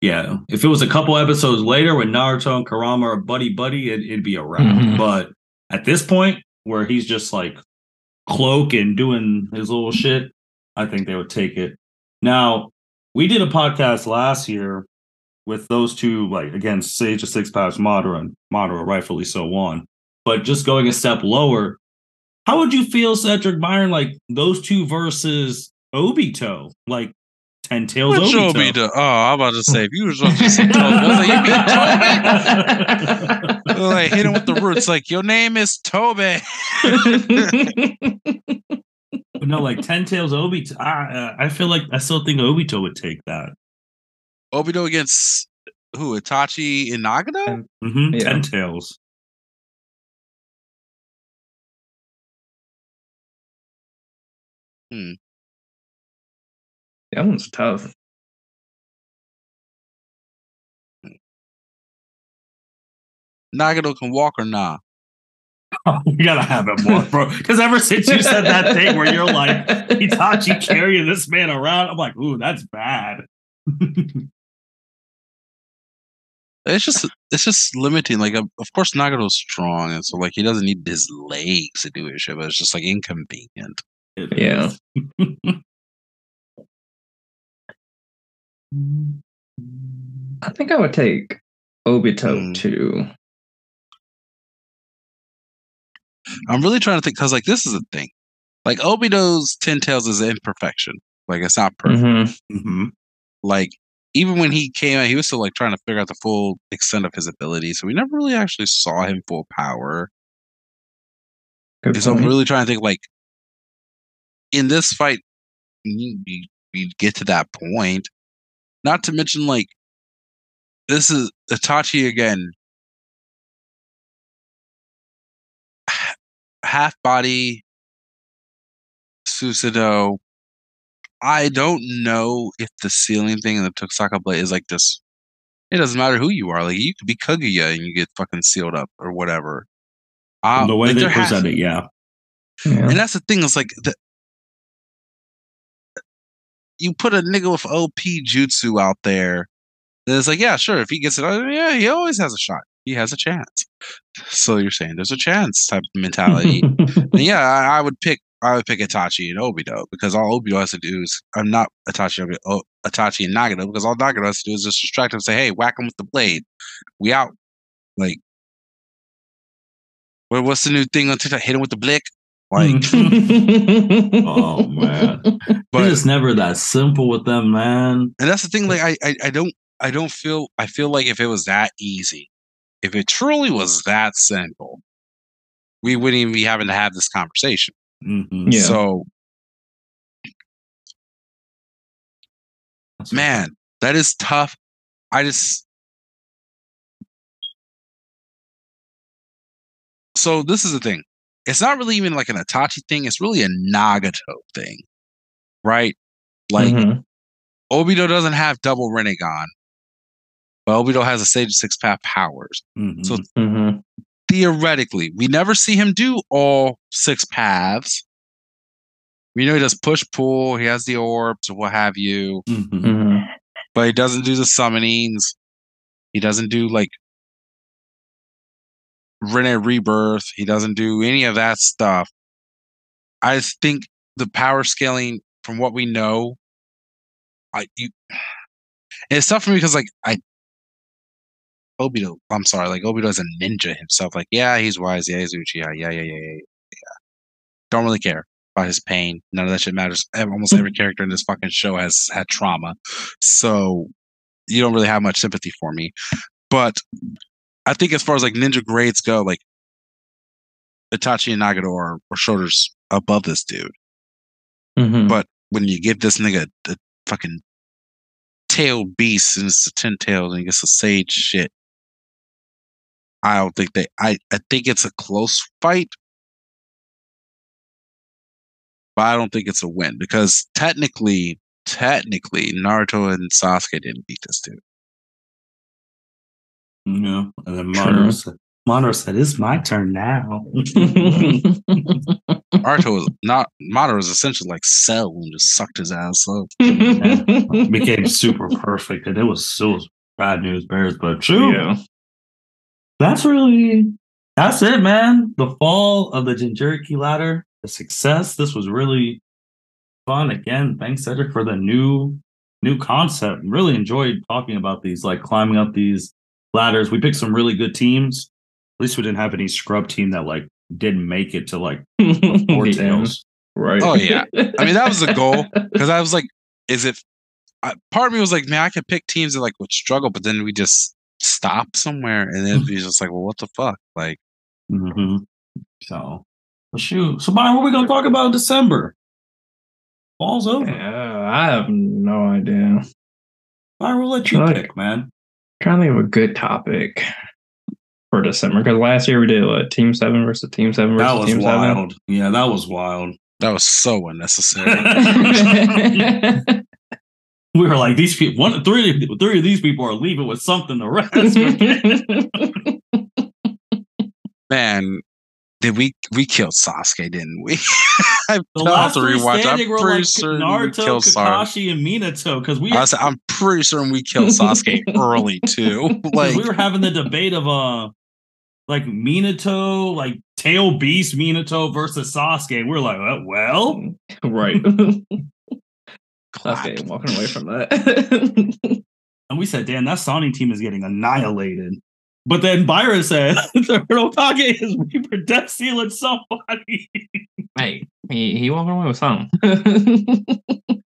[SPEAKER 1] yeah, if it was a couple episodes later when Naruto and Kurama are buddy buddy, it, it'd be a wrap.
[SPEAKER 2] Mhm.
[SPEAKER 1] But at this point, where he's just like cloak and doing his little shit, I think they would take it. Now, we did a podcast last year with those two, like again, Sage of Six Paths, Madara, and Madara, rightfully so, on. But just going a step lower, how would you feel, Cedric Byron, like those two versus Obito? Like Ten Tails
[SPEAKER 3] Which
[SPEAKER 1] Obito.
[SPEAKER 3] Obito? Oh, I'm about to say if you was about to say Toby, I was like, you mean Toby? like hit him with the roots. Like your name is Toby.
[SPEAKER 1] no, like Ten Tails Obito. I, uh, I feel like I still think Obito would take that.
[SPEAKER 3] Obito against who? Itachi and Nagato?
[SPEAKER 1] hmm
[SPEAKER 2] Yeah.
[SPEAKER 1] Ten Tails.
[SPEAKER 2] That one's tough.
[SPEAKER 3] Nagato can walk or nah?
[SPEAKER 1] Oh, we gotta have it more, bro. Because ever since you said that thing where you're like Itachi carrying this man around, I'm like, ooh, that's bad.
[SPEAKER 3] It's just it's just limiting. Like of of course Nagato's strong, and so like he doesn't need his legs to do his shit, but it's just like inconvenient.
[SPEAKER 1] It
[SPEAKER 2] Yeah. I think I would take Obito
[SPEAKER 3] Hmm.
[SPEAKER 2] too.
[SPEAKER 3] I'm really trying to think because like this is a thing. Like Obito's Ten Tails is imperfection. Like it's not perfect.
[SPEAKER 2] Mhm.
[SPEAKER 1] Mhm.
[SPEAKER 3] Like even when he came out, he was still like trying to figure out the full extent of his ability. So we never really actually saw him full power. So I'm really trying to think like in this fight, you, you, you get to that point. Not to mention like this is Itachi again. Half body Susanoo. I don't know if the ceiling thing in the Totsuka blade is like this. It doesn't matter who you are. Like you could be Kaguya and you get fucking sealed up or whatever. Uh,
[SPEAKER 1] the way
[SPEAKER 3] like,
[SPEAKER 1] they
[SPEAKER 3] there has-
[SPEAKER 1] present it, yeah.
[SPEAKER 2] Yeah.
[SPEAKER 3] and that's the thing. It's like the, you put a nigga with OP jutsu out there. And it's like, yeah, sure. If he gets it, uh, yeah, he always has a shot. He has a chance. So you're saying there's a chance type of mentality. and yeah, I, I would pick. I would pick Itachi and Obito because all Obito has to do is I'm not Itachi, Obito, oh, Itachi and Nagato because all Nagato has to do is just distract him and say, "Hey, whack him with the blade. We out." Like, what's the new thing on TikTok? Hit him with the blick. Like,
[SPEAKER 1] Oh man.
[SPEAKER 3] but
[SPEAKER 1] it's never that simple with them, man.
[SPEAKER 3] and that's the thing like I, I i don't i don't feel i feel like if it was that easy if it truly was that simple we wouldn't even be having to have this conversation
[SPEAKER 1] Mhm.
[SPEAKER 2] Yeah.
[SPEAKER 3] so
[SPEAKER 1] That's
[SPEAKER 3] man that is tough i just so this is the thing it's not really even like an Itachi thing it's really a Nagato thing right like
[SPEAKER 2] Mhm.
[SPEAKER 3] Obito doesn't have double Rinnegan but Obito has a Sage Six Path powers
[SPEAKER 1] Mhm.
[SPEAKER 3] So-
[SPEAKER 2] Mhm.
[SPEAKER 3] theoretically, we never see him do all six paths. We know he does push pull, he has the orbs or what have you,
[SPEAKER 1] Mhm.
[SPEAKER 2] Mhm.
[SPEAKER 3] but he doesn't do the summonings. He doesn't do like Rinne Rebirth. He doesn't do any of that stuff. I think the power scaling from what we know, I you it's tough for me because like I Obito, I'm sorry, like Obito is a ninja himself. Like, yeah, he's wise, yeah, he's Uchiha, yeah, yeah, yeah, yeah, yeah. Don't really care about his pain. None of that shit matters. Almost every character in this fucking show has had trauma. So you don't really have much sympathy for me. But I think as far as like ninja grades go, like Itachi and Nagato are, are shoulders above this dude.
[SPEAKER 2] Mhm.
[SPEAKER 3] But when you give this nigga a fucking tail beast and it's a ten tails and he gets a sage shit, I don't think they. I I think it's a close fight, but I don't think it's a win because technically, technically, Naruto and Sasuke didn't beat this dude.
[SPEAKER 1] Yeah. And then
[SPEAKER 2] True.
[SPEAKER 1] Monroe said, Monroe said, It's my turn now.
[SPEAKER 3] Naruto was not. Madara was essentially like Cell and just sucked his ass up.
[SPEAKER 1] Became super perfect. And it was so bad news bears, but true.
[SPEAKER 2] yeah.
[SPEAKER 1] That's really that's it, man. The fall of the Jinchuriki ladder, the success. This was really fun. Again, thanks Cedric for the new new concept. Really enjoyed talking about these, like climbing up these ladders. We picked some really good teams. At least we didn't have any scrub team that like didn't make it to like four
[SPEAKER 2] Yeah.
[SPEAKER 1] tails.
[SPEAKER 2] Right.
[SPEAKER 3] Oh, yeah. I mean, that was the goal because I was like, is it? I, part of me was like, man, I could pick teams that like would struggle, but then we just stop somewhere, and then we just like, well, what the fuck? Like,
[SPEAKER 1] hmm So well, shoot. So Byron, what are we gonna talk about in December? Fall's over.
[SPEAKER 2] Yeah, I have no idea.
[SPEAKER 1] Byron, we'll let you
[SPEAKER 2] Fuck.
[SPEAKER 1] pick, man.
[SPEAKER 2] Trying to think of a good topic for December because last year we did what Team Seven versus Team Seven
[SPEAKER 1] That
[SPEAKER 2] versus
[SPEAKER 1] was
[SPEAKER 2] Team
[SPEAKER 1] wild. Yeah, that was wild.
[SPEAKER 3] that was so unnecessary.
[SPEAKER 1] We were like, these people, one, three, three of these people are leaving with something. to rest,
[SPEAKER 3] man, did we we killed Sasuke? Didn't we? I
[SPEAKER 1] the
[SPEAKER 3] I'll
[SPEAKER 1] last
[SPEAKER 3] have to
[SPEAKER 1] three
[SPEAKER 3] rewatch.
[SPEAKER 1] standing
[SPEAKER 3] I'm
[SPEAKER 1] were
[SPEAKER 3] pretty
[SPEAKER 1] like
[SPEAKER 3] certain we
[SPEAKER 1] Naruto,
[SPEAKER 3] killed Sasuke.
[SPEAKER 1] Kakashi, and Minato because we,
[SPEAKER 3] I was, I'm pretty certain we killed Sasuke early too. Like,
[SPEAKER 1] we were having the debate of uh, like Minato, like Tail Beast Minato versus Sasuke. We are like, uh, well,
[SPEAKER 2] right.
[SPEAKER 3] clap.
[SPEAKER 2] Okay, walking away from that.
[SPEAKER 1] and we said, damn, that Sonic team is getting annihilated. But then Byron said, the Hokage is Reaper Death Sealing somebody.
[SPEAKER 2] hey, he he walking away with something.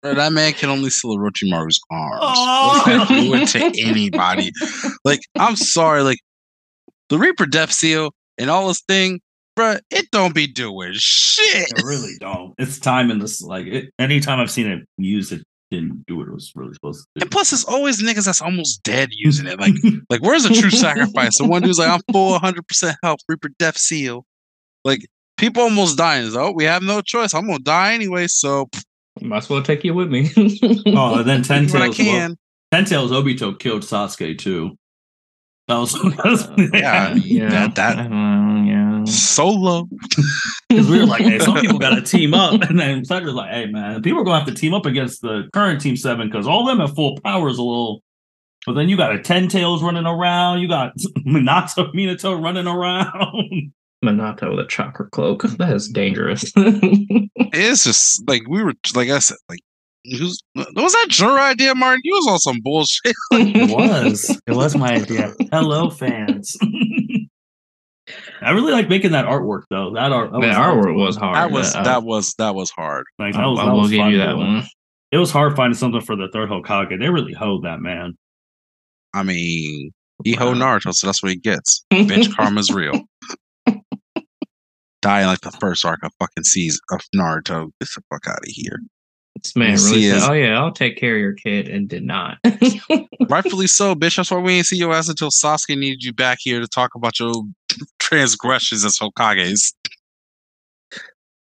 [SPEAKER 3] Bro, that man can only seal Orochimaru's arms.
[SPEAKER 1] Oh.
[SPEAKER 3] What's that doing to anybody? Like, I'm sorry, like the Reaper Death Seal and all this thing, bro, it don't be doing shit.
[SPEAKER 1] I really don't. It's time in this. Like, it, anytime I've seen it used, it didn't do what it was really supposed to do.
[SPEAKER 3] And plus, it's always niggas that's almost dead using it. Like, like where's the true sacrifice? The one dude's like, I'm full 100 percent health, Reaper Death Seal. Like, people almost dying. It's, oh, we have no choice. I'm gonna die anyway, so pff,
[SPEAKER 2] Might as well take you with me.
[SPEAKER 1] oh, and then Ten
[SPEAKER 3] do I
[SPEAKER 1] Tails.
[SPEAKER 3] can.
[SPEAKER 1] Ten Tails Obito killed Sasuke too. That was, that was
[SPEAKER 3] Yeah.
[SPEAKER 2] yeah,
[SPEAKER 3] That- that-
[SPEAKER 2] uh, yeah. Mm.
[SPEAKER 3] Solo.
[SPEAKER 1] Because we were like, hey, some people got to team up. And then Cedric's like, hey, man, people are going to have to team up against the current Team 7 because all them at full power is a little. But then you got a Ten Tails running around. You got Minato, Minato running around.
[SPEAKER 2] Minato with a chakra cloak. That is dangerous.
[SPEAKER 3] It's just like we were, like I said, like. Who's, was that your idea, Martin? You was on some bullshit.
[SPEAKER 1] It was. It was my idea. Hello, fans. I really like making that artwork though. That art.
[SPEAKER 2] That artwork was hard.
[SPEAKER 3] That was
[SPEAKER 2] Uh,
[SPEAKER 3] that was that was hard.
[SPEAKER 1] Like,
[SPEAKER 2] I,
[SPEAKER 1] that was,
[SPEAKER 2] I
[SPEAKER 1] that
[SPEAKER 2] will
[SPEAKER 1] was
[SPEAKER 2] give you that
[SPEAKER 1] do.
[SPEAKER 2] one.
[SPEAKER 1] It was hard finding something for the third Hokage. They really hoed that man.
[SPEAKER 3] I mean, he ho
[SPEAKER 2] Wow.
[SPEAKER 3] Naruto, so that's what he gets. Bitch, karma's real. Die in like the first arc of fucking season of Naruto. Get the fuck out of here.
[SPEAKER 2] This man
[SPEAKER 3] You
[SPEAKER 2] really said,
[SPEAKER 3] his-
[SPEAKER 2] "Oh yeah, I'll take care of your kid," and did not.
[SPEAKER 3] Rightfully so, bitch. That's why we ain't see your ass until Sasuke needed you back here to talk about your transgressions as Hokages.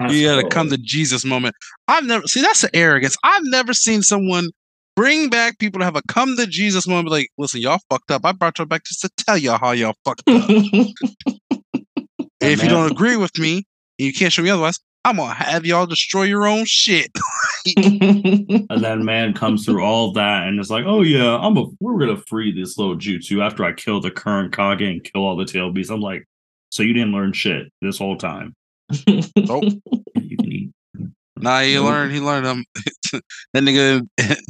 [SPEAKER 3] You gotta come to Jesus moment. I've never see that's the arrogance. I've never seen someone bring back people to have a come to Jesus moment. Like, listen, y'all fucked up. I brought y'all back just to tell y'all how y'all fucked up. And if you don't agree with me, and you can't show me otherwise, I'm gonna have y'all destroy your own shit.
[SPEAKER 1] And then man comes through all that and it's like, oh yeah, I'm a we're gonna free this little jutsu after I kill the current Kage and kill all the tail beasts. I'm like, so you didn't learn shit this whole time.
[SPEAKER 3] Nope.
[SPEAKER 1] You can eat.
[SPEAKER 3] Nah, he
[SPEAKER 1] Nope.
[SPEAKER 3] learned. He learned. Um, that nigga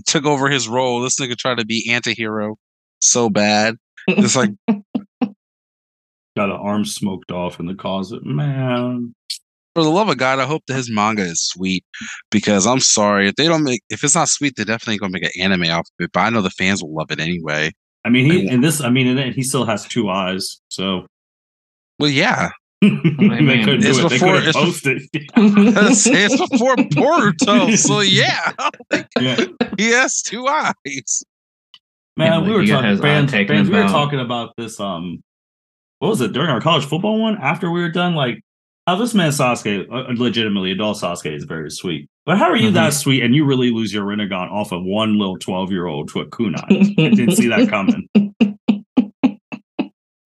[SPEAKER 3] took over his role. This nigga tried to be anti-hero so bad. It's like,
[SPEAKER 1] Got an arm smoked off in the closet. Man.
[SPEAKER 3] For the love of God, I hope that his manga is sweet because I'm sorry if they don't make if it's not sweet, they're definitely gonna make an anime off of it. But I know the fans will love it anyway.
[SPEAKER 1] I mean, he
[SPEAKER 3] I-
[SPEAKER 1] and this. I mean, and he still has two eyes, so
[SPEAKER 3] Well, yeah,
[SPEAKER 1] they
[SPEAKER 2] mean,
[SPEAKER 1] couldn't
[SPEAKER 3] it's
[SPEAKER 1] do it. They
[SPEAKER 3] before-
[SPEAKER 1] couldn't
[SPEAKER 3] it's
[SPEAKER 1] post it.
[SPEAKER 3] It's before Boruto, so yeah,
[SPEAKER 1] yeah.
[SPEAKER 3] he has two eyes.
[SPEAKER 1] Man,
[SPEAKER 2] Can't
[SPEAKER 1] we were talking fans, fans, we were talking about this um what was it during our college football one after we were done like how this man Sasuke uh, legitimately adult Sasuke is very sweet. But how are you
[SPEAKER 2] Mhm.
[SPEAKER 1] that sweet and you really lose your Rinnegan off of one little 12-year-old to a kunai? I didn't see that coming.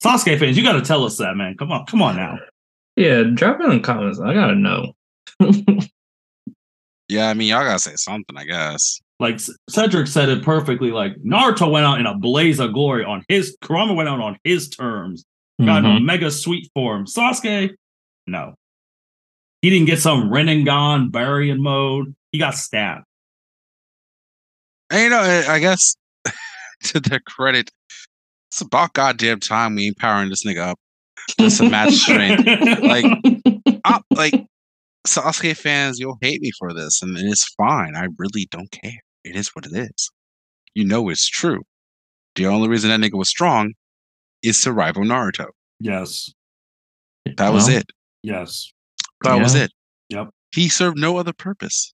[SPEAKER 1] Sasuke fans, you got to tell us that, man. Come on, come on now.
[SPEAKER 2] yeah, drop it in the comments. I gotta know.
[SPEAKER 3] Yeah, I mean, y'all gotta say something, I guess.
[SPEAKER 1] Like C- Cedric said it perfectly. Like Naruto went out in a blaze of glory on his. Kurama went out on his terms. Got
[SPEAKER 2] Mhm.
[SPEAKER 1] an Omega sweet form. Sasuke, no. He didn't get some Rinnegan burying mode. He got stabbed.
[SPEAKER 3] And you know, I I guess to their credit, it's about goddamn time we empowering this nigga up. Just a match strength. Like, I, like Sasuke fans, you'll hate me for this, and it's fine. I really don't care. It is what it is. You know it's true. The only reason that nigga was strong is to rival Naruto.
[SPEAKER 1] yes.
[SPEAKER 3] That was it.
[SPEAKER 1] Yes.
[SPEAKER 3] That was it.
[SPEAKER 1] Yep.
[SPEAKER 3] He served no other purpose.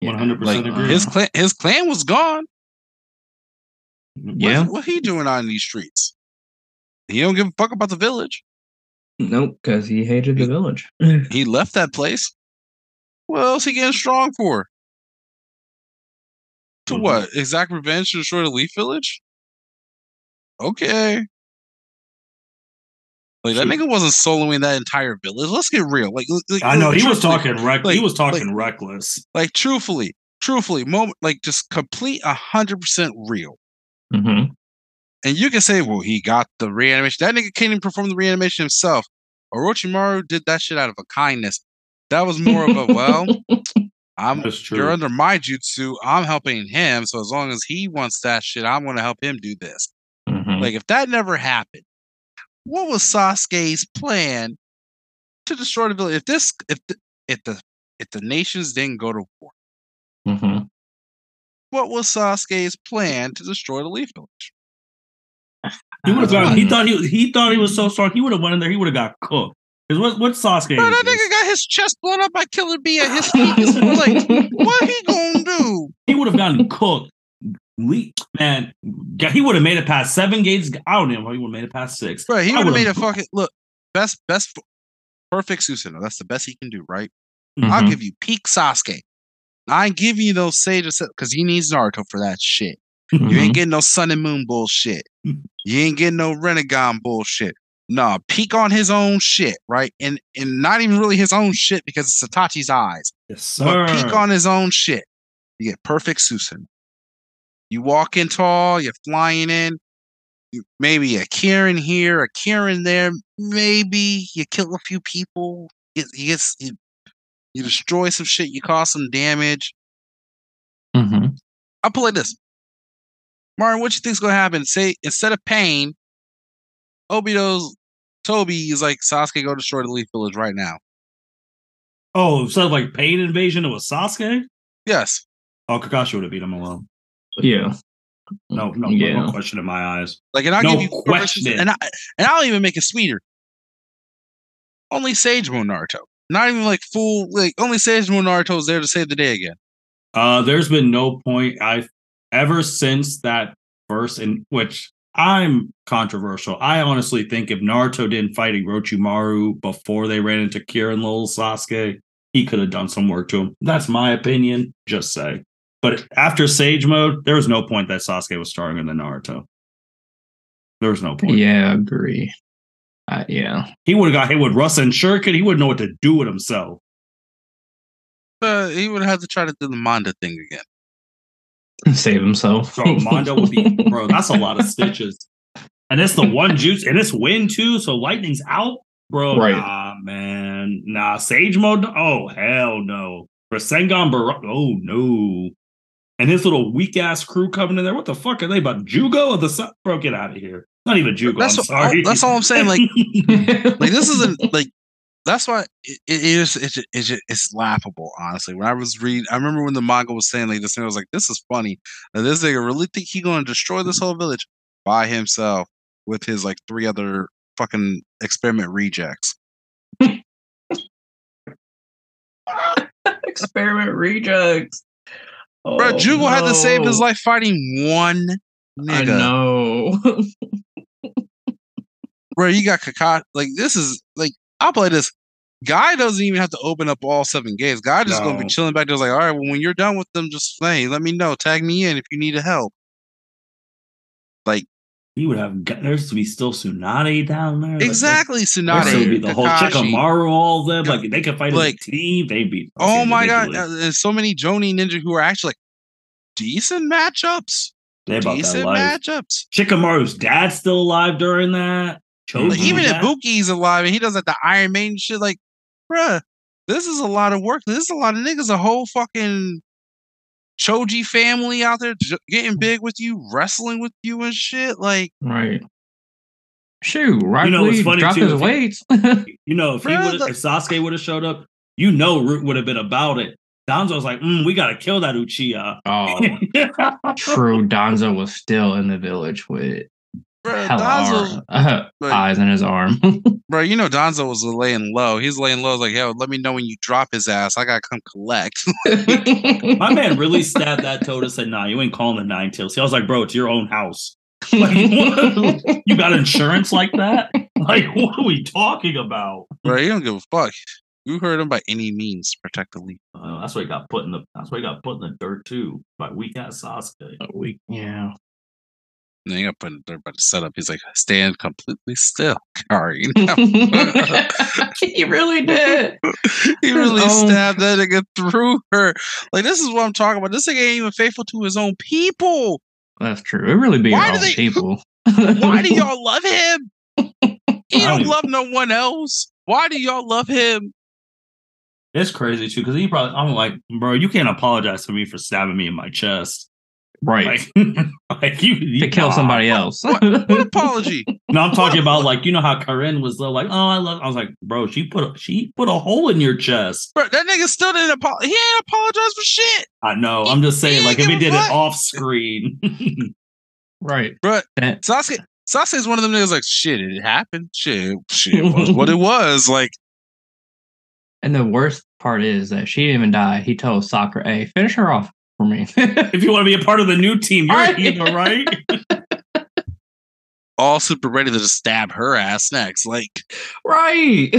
[SPEAKER 1] One hundred percent
[SPEAKER 2] like,
[SPEAKER 1] agree.
[SPEAKER 3] His clan, his clan was gone.
[SPEAKER 2] Yeah.
[SPEAKER 3] What, what he doing out in these streets? He don't give a fuck about the village.
[SPEAKER 2] Nope, because he hated the village.
[SPEAKER 3] He left that place. What else he getting strong for? To
[SPEAKER 1] Mhm.
[SPEAKER 3] what? Exact revenge to destroy the Leaf Village? Okay. Like that
[SPEAKER 1] Shoot.
[SPEAKER 3] nigga wasn't soloing that entire village. Let's get real. Like, like
[SPEAKER 1] I know he was talking reck.
[SPEAKER 3] like-
[SPEAKER 1] he was talking
[SPEAKER 3] like-
[SPEAKER 1] reckless.
[SPEAKER 3] like truthfully, truthfully, moment like just complete a hundred percent real.
[SPEAKER 2] hmm
[SPEAKER 3] And you can say, well, he got the reanimation. That nigga can't even perform the reanimation himself. Orochimaru did that shit out of a kindness. That was more of a well, I'm you're under my jutsu. I'm helping him. So as long as he wants that shit, I'm gonna help him do this.
[SPEAKER 2] hmm
[SPEAKER 3] Like if that never happened, what was Sasuke's plan to destroy the village? If this if the if the if the nations didn't go to war,
[SPEAKER 2] hmm
[SPEAKER 3] what was Sasuke's plan to destroy the Leaf Village?
[SPEAKER 1] He would have gone. He thought he he thought he was so strong. He would have went in there. He would have got cooked. Because what what Sasuke?
[SPEAKER 3] Bro, that
[SPEAKER 1] is-
[SPEAKER 3] nigga got his chest blown up by Killer Bee at his feet. Like, what he gonna do?
[SPEAKER 1] he would have gotten cooked. Le- man, he would have made it past seven gates. I don't know. He would have made it past six.
[SPEAKER 3] Bro, he would have made a fucking look. Best, best, perfect Susanoo. That's the best he can do, right? I'll
[SPEAKER 2] Mhm.
[SPEAKER 3] give you peak Sasuke. I ain't giving you those sages because he needs Naruto for that shit. You
[SPEAKER 2] Mhm.
[SPEAKER 3] ain't getting no Sun and Moon bullshit. You ain't getting no Rinnegan bullshit. Nah, peak on his own shit, right? And and not even really his own shit because it's Itachi's eyes.
[SPEAKER 1] Yes, sir.
[SPEAKER 3] But peak on his own shit. You get perfect Susan. You walk in tall, you're flying in. You, maybe a Kirin here, a Kirin there. Maybe you kill a few people. You, you, get, you, you destroy some shit. You cause some damage.
[SPEAKER 2] Mhm.
[SPEAKER 3] I'll put like this. Martin, what you think's gonna happen? Say instead of Pain, Obito's Toby is like Sasuke go destroy the Leaf Village right now.
[SPEAKER 1] Oh, so like pain invasion. It was Sasuke.
[SPEAKER 3] Yes.
[SPEAKER 1] Oh, Kakashi would have beat him alone.
[SPEAKER 2] Yeah.
[SPEAKER 1] No, no,
[SPEAKER 2] yeah.
[SPEAKER 1] no question in my eyes.
[SPEAKER 3] Like and I'll
[SPEAKER 1] No
[SPEAKER 3] give you perfect
[SPEAKER 1] question.
[SPEAKER 3] And I and I'll even make it sweeter. Only Sage Moon Naruto. Not even like full like only Sage Moon Naruto is there to save the day again.
[SPEAKER 1] Uh, there's been no point I've ever since that verse in which I'm controversial. I honestly think if Naruto didn't fight Orochimaru before they ran into Kieran Little Sasuke, he could have done some work to him. That's my opinion. Just say. But after Sage Mode, there was no point that Sasuke was stronger than Naruto. There was no point.
[SPEAKER 2] Yeah, I agree. Uh, yeah.
[SPEAKER 1] He would have got hit with Rasenshuriken. He wouldn't know what to do with himself.
[SPEAKER 3] But he would have to try to do the Manda thing again.
[SPEAKER 2] Save himself.
[SPEAKER 1] Bro, Manda would be bro. That's a lot of stitches, and it's the one juice, and it's wind too. So lightning's out, bro.
[SPEAKER 2] Right.
[SPEAKER 1] Nah, man. Nah, Sage mode. Oh hell no. Rasengan Bar. Oh no. And his little weak ass crew coming in there. What the fuck are they about? Jugo or the sun? Bro, get out of here. Not even Jugo.
[SPEAKER 3] That's
[SPEAKER 1] I'm
[SPEAKER 3] what-
[SPEAKER 1] sorry.
[SPEAKER 3] that's all I'm saying, like- like this isn't like that's why it, it is it's ju- it's, ju- it's laughable honestly when i was reading i remember when the manga was saying like this thing i was like this is funny and this nigga really think he gonna destroy this whole village by himself with his like three other fucking experiment rejects
[SPEAKER 2] Experiment rejects. Oh,
[SPEAKER 3] bro jugo had to save his life fighting one nigga.
[SPEAKER 2] I know.
[SPEAKER 3] bro you got Kakashi like this is like i'll play this. Guy doesn't even have to open up all seven gates. Guy just gonna be chilling back there like all right well when you're done with them just hey let me know. Tag me in if you need a help. Like
[SPEAKER 1] he would have. There's to be still Tsunade down there. Like,
[SPEAKER 3] exactly
[SPEAKER 1] There's
[SPEAKER 3] Tsunade,
[SPEAKER 1] be the whole. Shikamaru, all of them. Like they could fight
[SPEAKER 3] Like-
[SPEAKER 1] as a team. They'd be.
[SPEAKER 3] oh my god uh, there's so many joni ninja who are actually like decent matchups
[SPEAKER 1] They about that
[SPEAKER 3] decent
[SPEAKER 1] life.
[SPEAKER 3] matchups
[SPEAKER 1] Shikamaru's dad's still alive during that.
[SPEAKER 3] Like, even if Buki's alive and he does like the Iron Maiden shit, like, bruh, this is a lot of work. This is a lot of niggas. A whole fucking Choji family out there getting big with you, wrestling with you and shit. Like,
[SPEAKER 2] right. Shoot, right?
[SPEAKER 1] You know what's funny,
[SPEAKER 2] dropped
[SPEAKER 1] too,
[SPEAKER 2] his
[SPEAKER 1] if he-
[SPEAKER 2] weights.
[SPEAKER 1] You know, if he would,
[SPEAKER 3] the-
[SPEAKER 1] if Sasuke would have showed up, you know, Root would have been about it. Danzo was like, mm, "We gotta kill that Uchiha."
[SPEAKER 2] oh, true. Danzo was still in the village with
[SPEAKER 3] bruh,
[SPEAKER 2] hella
[SPEAKER 3] Danzo,
[SPEAKER 2] arm, uh,
[SPEAKER 3] like-
[SPEAKER 2] eyes in his arm.
[SPEAKER 3] bruh, you know, Danzo was laying low. He's laying low. Like, yo, let me know when you drop his ass. I gotta come collect.
[SPEAKER 1] My man really stabbed that toad and said, "Nah, you ain't calling the Nine Tails." I was like, "Bro, it's your own house. Like, you got insurance like that? Like, what are we talking about?"
[SPEAKER 3] Bro, you don't give a fuck. You heard him by any means. Protect the lead.
[SPEAKER 1] Uh, that's why he got put in the. That's why he got put in the dirt too by weak ass Sasuke.
[SPEAKER 2] we, yeah.
[SPEAKER 3] And then he got put in there by the setup. He's like, stand completely still. Sorry.
[SPEAKER 2] he really did.
[SPEAKER 3] he
[SPEAKER 2] His
[SPEAKER 3] really
[SPEAKER 2] own-
[SPEAKER 3] stabbed that nigga through her. Like, this is what I'm talking about. This nigga ain't even faithful to his own people.
[SPEAKER 2] That's true. It really be
[SPEAKER 3] Why
[SPEAKER 2] your own
[SPEAKER 3] they-
[SPEAKER 2] people.
[SPEAKER 3] Why do y'all love him? He
[SPEAKER 1] don't
[SPEAKER 3] don't love no one else. Why do y'all love him?
[SPEAKER 1] It's crazy too because he probably. I'm like, bro, you can't apologize to me for stabbing me in my chest.
[SPEAKER 2] Right?
[SPEAKER 1] Like, like you, you
[SPEAKER 2] to kill
[SPEAKER 1] nah.
[SPEAKER 2] somebody else.
[SPEAKER 3] What, what apology?
[SPEAKER 1] No, I'm talking about like you know how Karin was like, oh, I love. I was like, bro, she put a, she put a hole in your chest.
[SPEAKER 3] Bro, that nigga still didn't apologize. He ain't apologize for shit.
[SPEAKER 1] I know. I'm just saying, like, if he did
[SPEAKER 3] a
[SPEAKER 1] it off screen,
[SPEAKER 2] right.
[SPEAKER 3] But
[SPEAKER 2] Eh.
[SPEAKER 3] Sasuke, Sasuke is one of them niggas like, shit, it happened. Shit, shit, it was what it was. Like,
[SPEAKER 2] And the worst part is that she didn't even die. He told Sakura, "Hey, finish her off for me."
[SPEAKER 1] if you want to be a part of the new team, you're
[SPEAKER 2] Right.
[SPEAKER 1] a hero, right?
[SPEAKER 3] all super ready to just stab her ass next. Like,
[SPEAKER 2] right.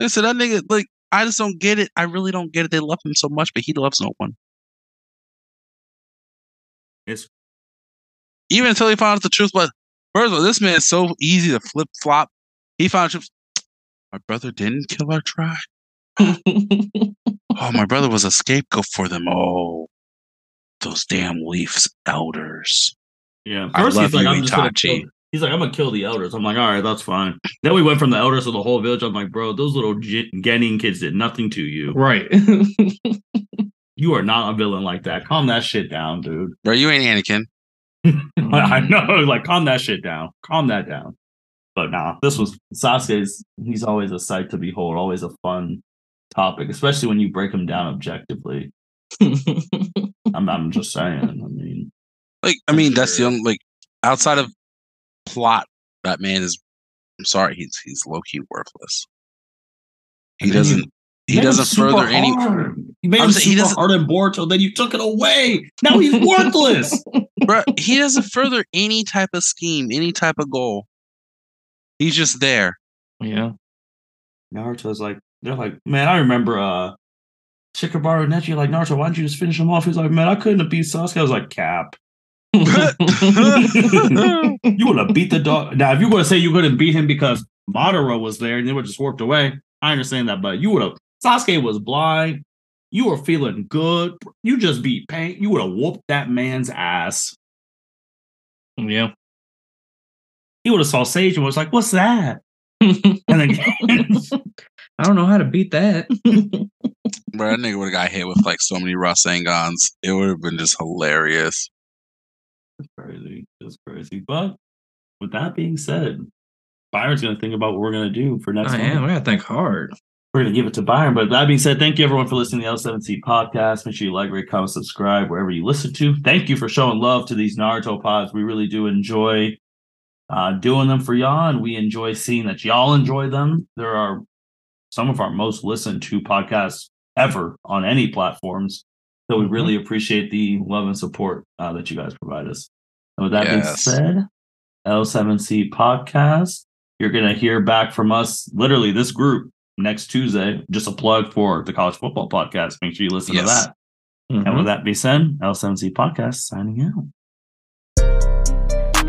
[SPEAKER 3] listen, that nigga, like, I just don't get it. I really don't get it. They love him so much, but he loves no one.
[SPEAKER 1] It's
[SPEAKER 3] Even until he found out the truth. But first of all, this man is so easy to flip flop. He found truth. My brother didn't kill our tribe. Oh, my brother was a scapegoat for them. Oh, those damn Leafs elders.
[SPEAKER 1] yeah.
[SPEAKER 3] I
[SPEAKER 1] First,
[SPEAKER 3] love
[SPEAKER 1] he's like,
[SPEAKER 3] you,
[SPEAKER 1] I'm just gonna
[SPEAKER 3] Itachi.
[SPEAKER 1] kill, he's like, I'm gonna kill the elders. I'm like, all right, that's fine. Then we went from the elders to the whole village. I'm like, bro, those little J- Genin kids did nothing to you.
[SPEAKER 2] right.
[SPEAKER 1] You are not a villain like that. Calm that shit down, dude.
[SPEAKER 3] Bro, you ain't Anakin.
[SPEAKER 1] I know, like, calm that shit down. Calm that down. But nah, this was Sasuke's. He's always a sight to behold. Always a fun topic, especially when you break them down objectively. I'm, I'm just saying. I mean,
[SPEAKER 3] Like, I mean, that's the only, like, outside of plot, that man is, I'm sorry, he's he's low key worthless. He
[SPEAKER 1] And
[SPEAKER 3] doesn't, he
[SPEAKER 1] made him
[SPEAKER 3] doesn't
[SPEAKER 1] super
[SPEAKER 3] further any.
[SPEAKER 1] hard. You made
[SPEAKER 3] I'm
[SPEAKER 1] him
[SPEAKER 3] saying he
[SPEAKER 1] super
[SPEAKER 3] doesn't-
[SPEAKER 1] hard in Boruto, then you took it away. Now he's worthless.
[SPEAKER 3] Bro, he doesn't further any type of scheme, any type of goal. He's just there.
[SPEAKER 2] yeah.
[SPEAKER 1] Naruto's like, they're like, man, I remember uh Shikamaru and Neji like Naruto, why don't you just finish him off? He's like, man, I couldn't have beat Sasuke. I was like, Cap. You would have beat the dog. Now, if you were to say you couldn't beat him because Madara was there and they were just warped away, I understand that. But you would have Sasuke was blind. You were feeling good. You just beat Pain. You would have whooped that man's ass.
[SPEAKER 2] yeah.
[SPEAKER 1] He would have saw Sage and was like, "What's that?" And then
[SPEAKER 2] I don't know how to beat that.
[SPEAKER 3] Bro, that nigga would have got hit with like so many raw Rasengans. It would have been just hilarious.
[SPEAKER 1] It's crazy. It's crazy. But with that being said, Byron's going to think about what we're going to do for next
[SPEAKER 2] I
[SPEAKER 1] month.
[SPEAKER 2] am. I gotta think hard.
[SPEAKER 1] We're going to give it to Byron. But that being said, thank you everyone for listening to the L7C podcast. Make sure you like, rate, comment, subscribe wherever you listen to. Thank you for showing love to these Naruto pods. We really do enjoy uh, doing them for y'all, and we enjoy seeing that y'all enjoy them. There are some of our most listened to podcasts ever on any platforms. So we
[SPEAKER 2] Mhm.
[SPEAKER 1] really appreciate the love and support uh, that you guys provide us. And with that
[SPEAKER 3] Yes.
[SPEAKER 1] being said, L7C podcast, you're going to hear back from us, literally this group next Tuesday. Just a plug for the college football podcast. Make sure you listen to that. And
[SPEAKER 2] Mhm.
[SPEAKER 1] with that being said, L7C podcast signing out.